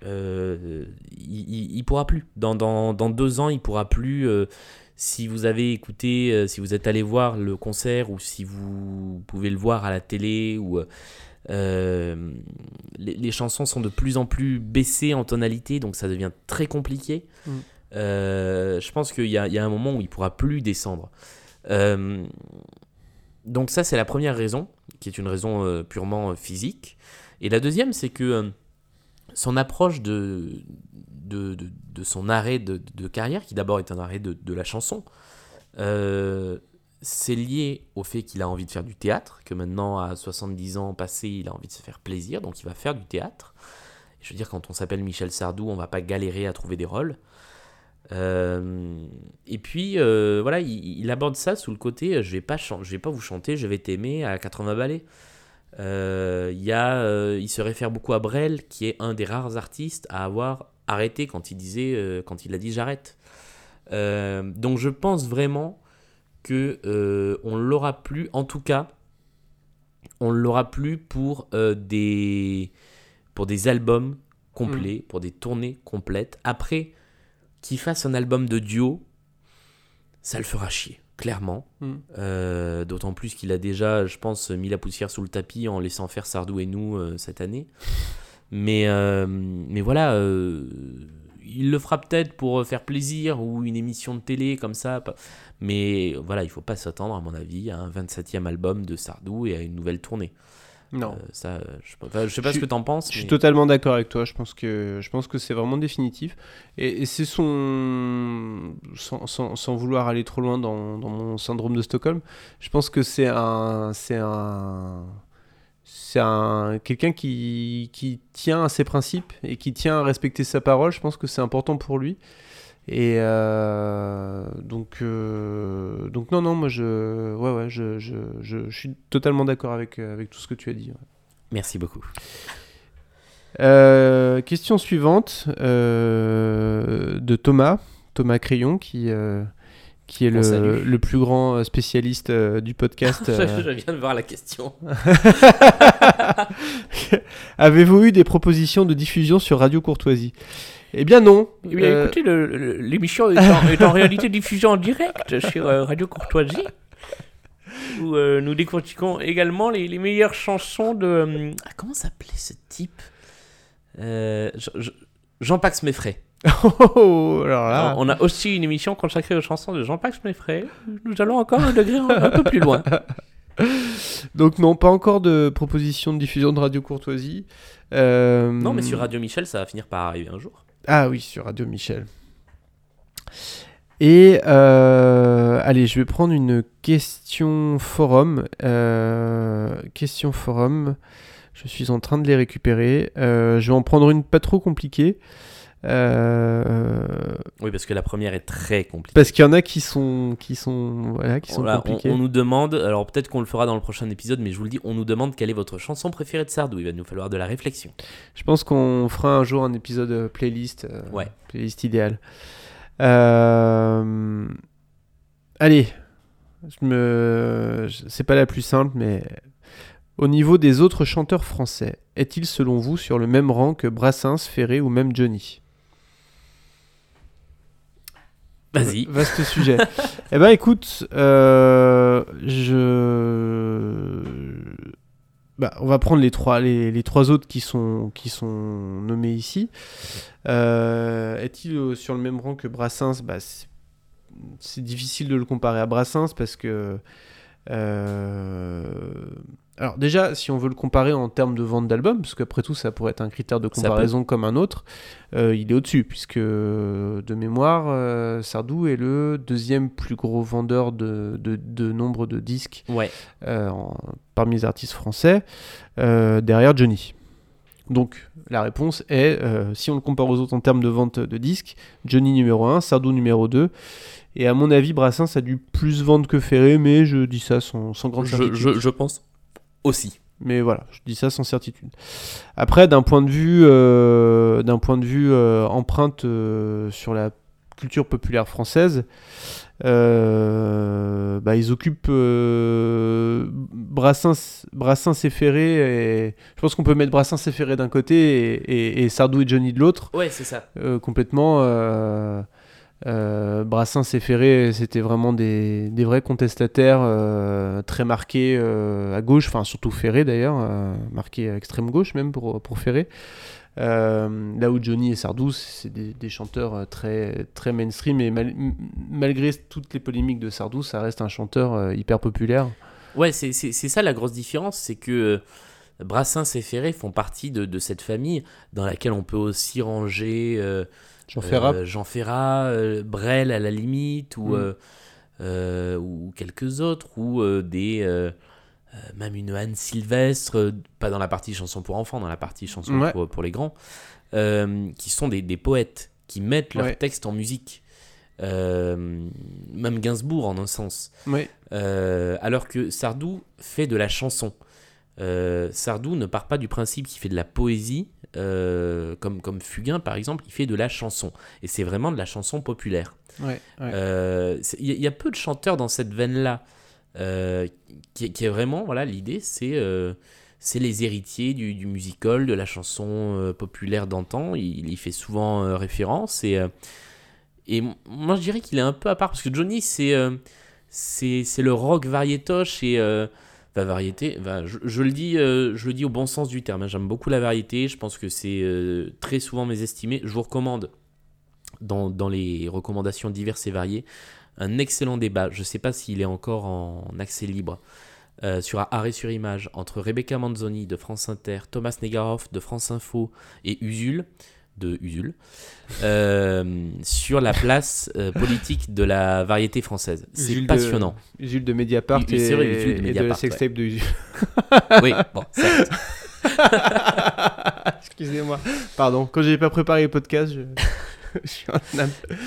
euh, il, il pourra plus. Dans, dans, dans deux ans, il pourra plus. euh, si vous avez écouté, euh, si vous êtes allé voir le concert ou si vous pouvez le voir à la télé ou euh, les, les chansons sont de plus en plus baissées en tonalité, donc ça devient très compliqué. Mm. Euh, je pense qu'il y, y a un moment où il pourra plus descendre. Donc ça, c'est la première raison, qui est une raison euh, purement euh, physique. Et la deuxième, c'est que euh, son approche de, son arrêt de, carrière, qui d'abord est un arrêt de, la chanson, c'est lié au fait qu'il a envie de faire du théâtre, que maintenant, à 70 ans passés, il a envie de se faire plaisir, donc il va faire du théâtre. Je veux dire, quand on s'appelle Michel Sardou, on va pas galérer à trouver des rôles. Euh, et puis euh, voilà, il, il aborde ça sous le côté euh, je vais pas je vais pas vous chanter, je vais t'aimer à 80 ballets. Il y a, il se réfère beaucoup à Brel, qui est un des rares artistes à avoir arrêté quand il disait, quand il a dit j'arrête. Donc je pense vraiment que euh, on l'aura plus, en tout cas, on l'aura plus pour euh, des pour des albums complets, pour des tournées complètes. Après, fasse un album de duo, ça le fera chier, clairement. Mm. Euh, D'autant plus qu'il a déjà, je pense, mis la poussière sous le tapis en laissant faire Sardou et nous euh, cette année. Mais, euh, mais voilà, il le fera peut-être pour faire plaisir ou une émission de télé comme ça. Mais voilà, il faut pas s'attendre, à mon avis, à un 27e album de Sardou et à une nouvelle tournée. Non. Euh, ça, je, enfin, je sais pas Je ce que t'en penses. Je suis mais- totalement d'accord avec toi. Je pense que je pense que c'est vraiment définitif. Et, et c'est son sans, sans- sans vouloir aller trop loin dans, dans mon syndrome de Stockholm. Je pense que c'est un c'est un c'est un quelqu'un qui qui tient à ses principes et qui tient à respecter sa parole. Je pense que c'est important pour lui. Et euh, donc euh, donc non non moi je ouais ouais je, je, je, je suis totalement d'accord avec avec tout ce que tu as dit. ouais. Merci beaucoup. Euh, question suivante euh, de Thomas, Thomas Crayon, qui, euh, qui est le, le plus grand spécialiste euh, du podcast. euh. je viens de voir la question. Avez-vous eu des propositions de diffusion sur Radio Courtoisie? Eh bien non. Eh bien, Euh, écoutez, l'émission est, en- est en réalité diffusée en direct sur euh, Radio Courtoisie, où euh, nous décortiquons également les, les meilleures chansons de... euh, ah, comment s'appelait ce type? Euh, Jean- Jean- Jean-Pax Meffray. oh, alors là, On a aussi une émission consacrée aux chansons de Jean-Pax Meffray. Nous allons encore un degré un, un peu plus loin. donc non, pas encore de proposition de diffusion de Radio Courtoisie. Euh, Non, mais sur Radio Michel, ça va finir par arriver un jour. Ah oui, sur Radio Michel. Et euh, allez, je vais prendre une question forum. Euh, question forum. Je suis en train de les récupérer. Euh, je vais en prendre une pas trop compliquée. Euh, Oui, parce que la première est très compliquée. parce qu'il y en a qui sont qui sont voilà qui sont Voilà, on, nous demande, alors peut-être qu'on le fera dans le prochain épisode, mais je vous le dis, on nous demande quelle est votre chanson préférée de Sardou. Il va nous falloir de la réflexion. Je pense qu'on fera un jour un épisode euh, playlist. euh, Ouais. Playlist idéale. Euh, Allez, je me... je- c'est pas la plus simple, mais au niveau des autres chanteurs français, est-il selon vous sur le même rang que Brassens, Ferré ou même Johnny? Vas-y. Vaste sujet. eh ben écoute, euh, je bah, on va prendre les trois, les, les trois autres qui sont, qui sont nommés ici. Euh, Est-il euh, sur le même rang que Brassens? Bah, c'est- difficile de le comparer à Brassens parce que. Euh, alors, déjà, si on veut le comparer en termes de vente d'albums, parce qu'après tout, ça pourrait être un critère de comparaison comme un autre, euh, il est au-dessus, puisque de mémoire, euh, Sardou est le deuxième plus gros vendeur de, de, de nombre de disques Ouais. euh, en- parmi les artistes français, derrière Johnny. Donc la réponse est, si on le compare aux autres en termes de vente de disques, Johnny numéro 1, Sardou numéro 2, et à mon avis Brassens a dû plus vendre que Ferré, mais je dis ça sans, sans grande certitude. je- je pense aussi. Mais voilà, je dis ça sans certitude. Après, d'un point de vue, euh, d'un point de vue euh, empreinte euh, sur la culture populaire française, bah, ils occupent Brassens, Brassens et Ferré. Et je pense qu'on peut mettre Brassens et Ferré d'un côté et, et- et Sardou et Johnny de l'autre. Ouais, c'est ça. Complètement. Euh, Brassens et Ferré, c'était vraiment des, vrais contestataires euh, très marqués euh, à gauche, enfin surtout Ferré d'ailleurs, euh, marqué à extrême gauche même pour, pour Ferré. Là où Johnny et Sardou, c'est des, chanteurs très, très mainstream et malgré toutes les polémiques de Sardou, ça reste un chanteur hyper populaire. Ouais, c'est ça la grosse différence, c'est que Brassens et Ferré font partie de, cette famille dans laquelle on peut aussi ranger Jean Ferrat, euh, Jean Ferrat, euh, Brel à la limite, ou, Mm. euh, ou quelques autres, ou des. même une Anne Sylvestre, pas dans la partie chanson pour enfants, dans la partie chanson Ouais. pour, pour les grands, euh, qui sont des, des poètes, qui mettent leurs Ouais. textes en musique. Euh, même Gainsbourg en un sens. ouais, Euh, alors que Sardou fait de la chanson. Sardou ne part pas du principe qu'il fait de la poésie, euh, comme, comme Fugain par exemple, il fait de la chanson. Et c'est vraiment de la chanson populaire. ouais, ouais. Euh, Il y, a- il y a peu de chanteurs dans cette veine-là, euh, qui, qui est vraiment, voilà, l'idée c'est c'est les héritiers du, du musical, de la chanson populaire d'antan. Il, il y fait souvent référence. Et, et moi je dirais qu'il est un peu à part, parce que Johnny c'est c'est c'est le rock variétoche et. Enfin, variété, enfin, je, je le dis, euh, je le dis au bon sens du terme. hein. J'aime beaucoup la variété. Je pense que c'est euh, très souvent mésestimé. Je vous recommande dans, les recommandations diverses et variées, un excellent débat, je ne sais pas s'il est encore en accès libre, euh, sur Arrêt sur Image, entre Rebecca Manzoni de France Inter, Thomas Negaroff de France Info et Usul, de Usul, euh, sur la place euh, politique de la variété française. C'est Jules de- passionnant. Jules de Mediapart Oui, et, vrai, Jules de et de la sextape de Usul. Oui, bon, certes. Excusez-moi. Pardon, quand j'ai pas préparé le podcast, je, je suis.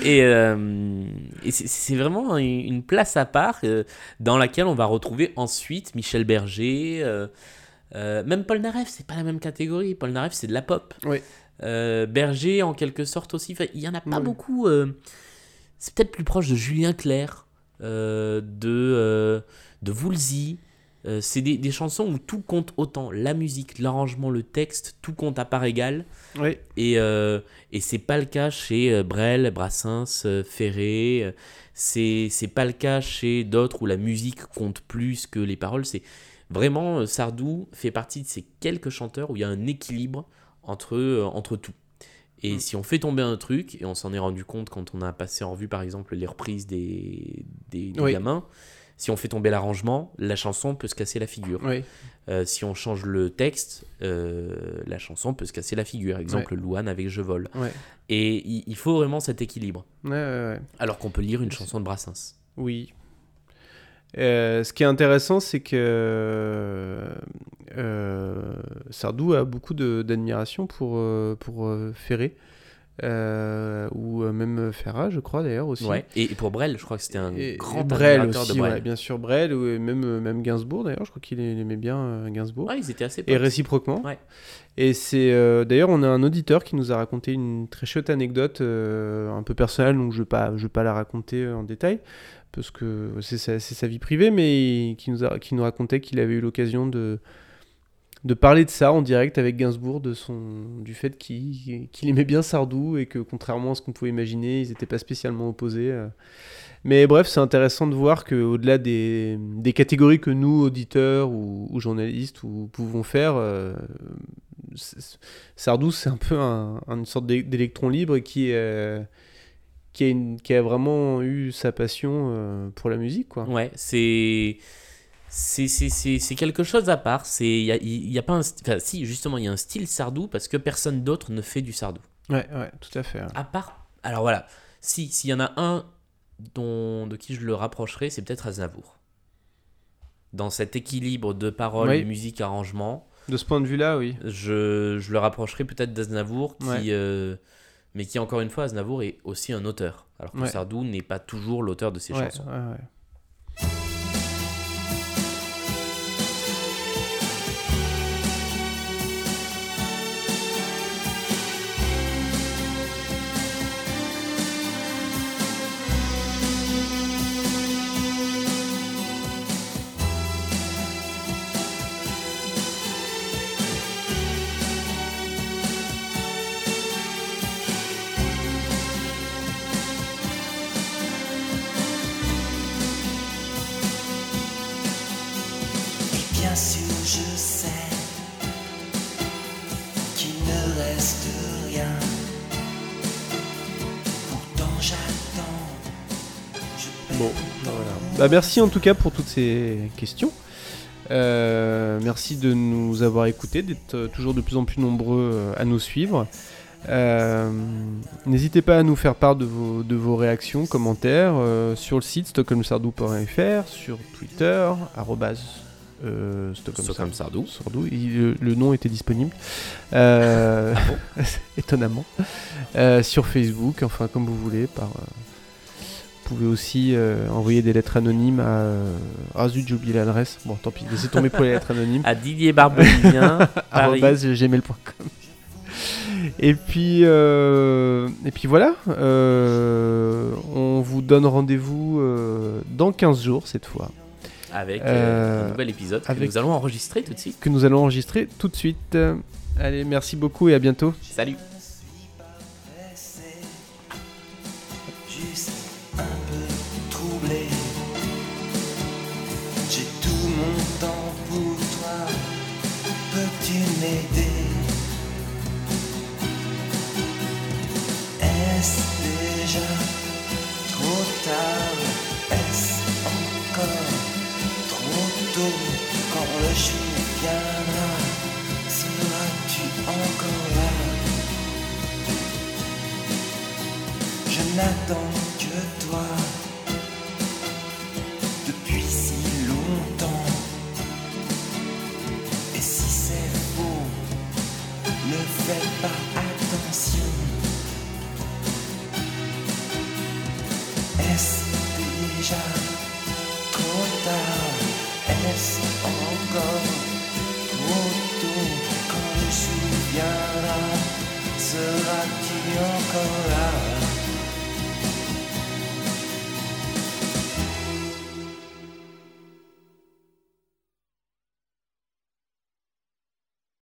Et, euh, et c'est- vraiment une place à part euh, dans laquelle on va retrouver ensuite Michel Berger, euh, même Paul Naref, c'est pas la même catégorie. Paul Naref, c'est de la pop. Oui. Euh, Berger, en quelque sorte aussi. Enfin, il y en a pas Oui. beaucoup. euh, c'est peut-être plus proche de Julien Clerc, euh, de, de Woolsey. C'est des, des chansons où tout compte autant. La musique, l'arrangement, le texte, tout compte à part égale. Oui, Et, et c'est pas le cas chez Brel, Brassens, Ferré. C'est c'est pas le cas chez d'autres où la musique compte plus que les paroles. C'est vraiment Sardou fait partie de ces quelques chanteurs où il y a un équilibre entre, euh, entre tout. Et Mm. si on fait tomber un truc, et on s'en est rendu compte quand on a passé en revue par exemple les reprises des, des, des Oui. gamins, si on fait tomber l'arrangement, la chanson peut se casser la figure. oui. Euh, si on change le texte, euh, la chanson peut se casser la figure. Exemple, Louane avec Je vole. Ouais. Et il, il faut vraiment cet équilibre. Ouais, ouais, ouais. Alors qu'on peut lire une chanson de Brassens. Oui. Euh, ce qui est intéressant, c'est que euh, Sardou a beaucoup d'admiration pour, pour euh, Ferré, euh, ou euh, même Ferrat, je crois d'ailleurs aussi. Ouais. Et, et pour Brel, je crois que c'était un Et- grand Brel aussi, de Brel. ouais, bien sûr Brel, ou même, euh, même Gainsbourg d'ailleurs, je crois qu'il aimait bien euh, Gainsbourg. Ouais, ils étaient assez Et réciproquement. Et c'est euh, d'ailleurs on a un auditeur qui nous a raconté une très chouette anecdote euh, un peu personnelle, donc je ne vais pas je vais pas la raconter euh, en détail parce que c'est sa, sa vie privée, mais qui nous a qui nous racontait qu'il avait eu l'occasion de de parler de ça en direct avec Gainsbourg, de son, du fait qu'il aimait bien Sardou et que contrairement à ce qu'on pouvait imaginer, ils n'étaient pas spécialement opposés. euh. Mais bref, c'est intéressant de voir qu'au-delà des, des catégories que nous, auditeurs ou, ou journalistes, ou, pouvons faire, euh, Sardou, c'est un peu un- une sorte d'é- d'électron libre qui, euh, qui, a vraiment eu sa passion pour la musique. Quoi. Ouais, c'est. C'est, quelque chose à part. C'est, il y a, il y a pas un. Enfin, si, justement, il y a un style sardou parce que personne d'autre ne fait du sardou. Ouais, ouais, tout à fait. À part. Alors voilà, si, s'il y en a un dont, de qui je le rapprocherai, c'est peut-être Aznavour. Dans cet équilibre de paroles, Oui. de musique, arrangement, De ce point de vue-là, oui. je, je le rapprocherai peut-être d'Aznavour, qui, Ouais. euh, mais qui, encore une fois, Aznavour est aussi un auteur. Alors que Ouais. Sardou n'est pas toujours l'auteur de ses Ouais, chansons. Ne reste rien. Pourtant, j'attends. Je Bon, bah voilà. Bah, merci en tout cas pour toutes ces questions. Euh, merci de nous avoir écoutés, d'être euh, toujours de plus en plus nombreux euh, à nous suivre. Euh, N'hésitez pas à nous faire part de vos, de vos réactions, commentaires euh, sur le site stockholmsardou.fr, sur Twitter, arrobase, euh, Stockholm Stockholm Sardou. Sardou. Il- le, le nom était disponible. Euh, étonnamment. Euh, sur Facebook, enfin comme vous voulez, par. euh, vous pouvez aussi euh, envoyer des lettres anonymes à. euh, Ah zut, j'ai oublié l'adresse. Bon, tant pis, laissez tomber pour les lettres anonymes. À Didier Barbelivien, gmail.com. Et puis, euh, et puis voilà, euh, on vous donne rendez-vous euh, dans 15 jours cette fois, avec euh, Euh, un nouvel épisode que avec- nous allons enregistrer tout de suite. que nous allons enregistrer tout de suite. Allez, merci beaucoup et à bientôt. Salut juste un peu troublé. J'ai tout mon temps pour toi. Peux-tu m'aider? Est-ce déjà trop tard? Tôt Quand le jour viendra, seras-tu encore là Je n'attends que toi encore trop tôt Quand le jour viendra, seras-tu encore là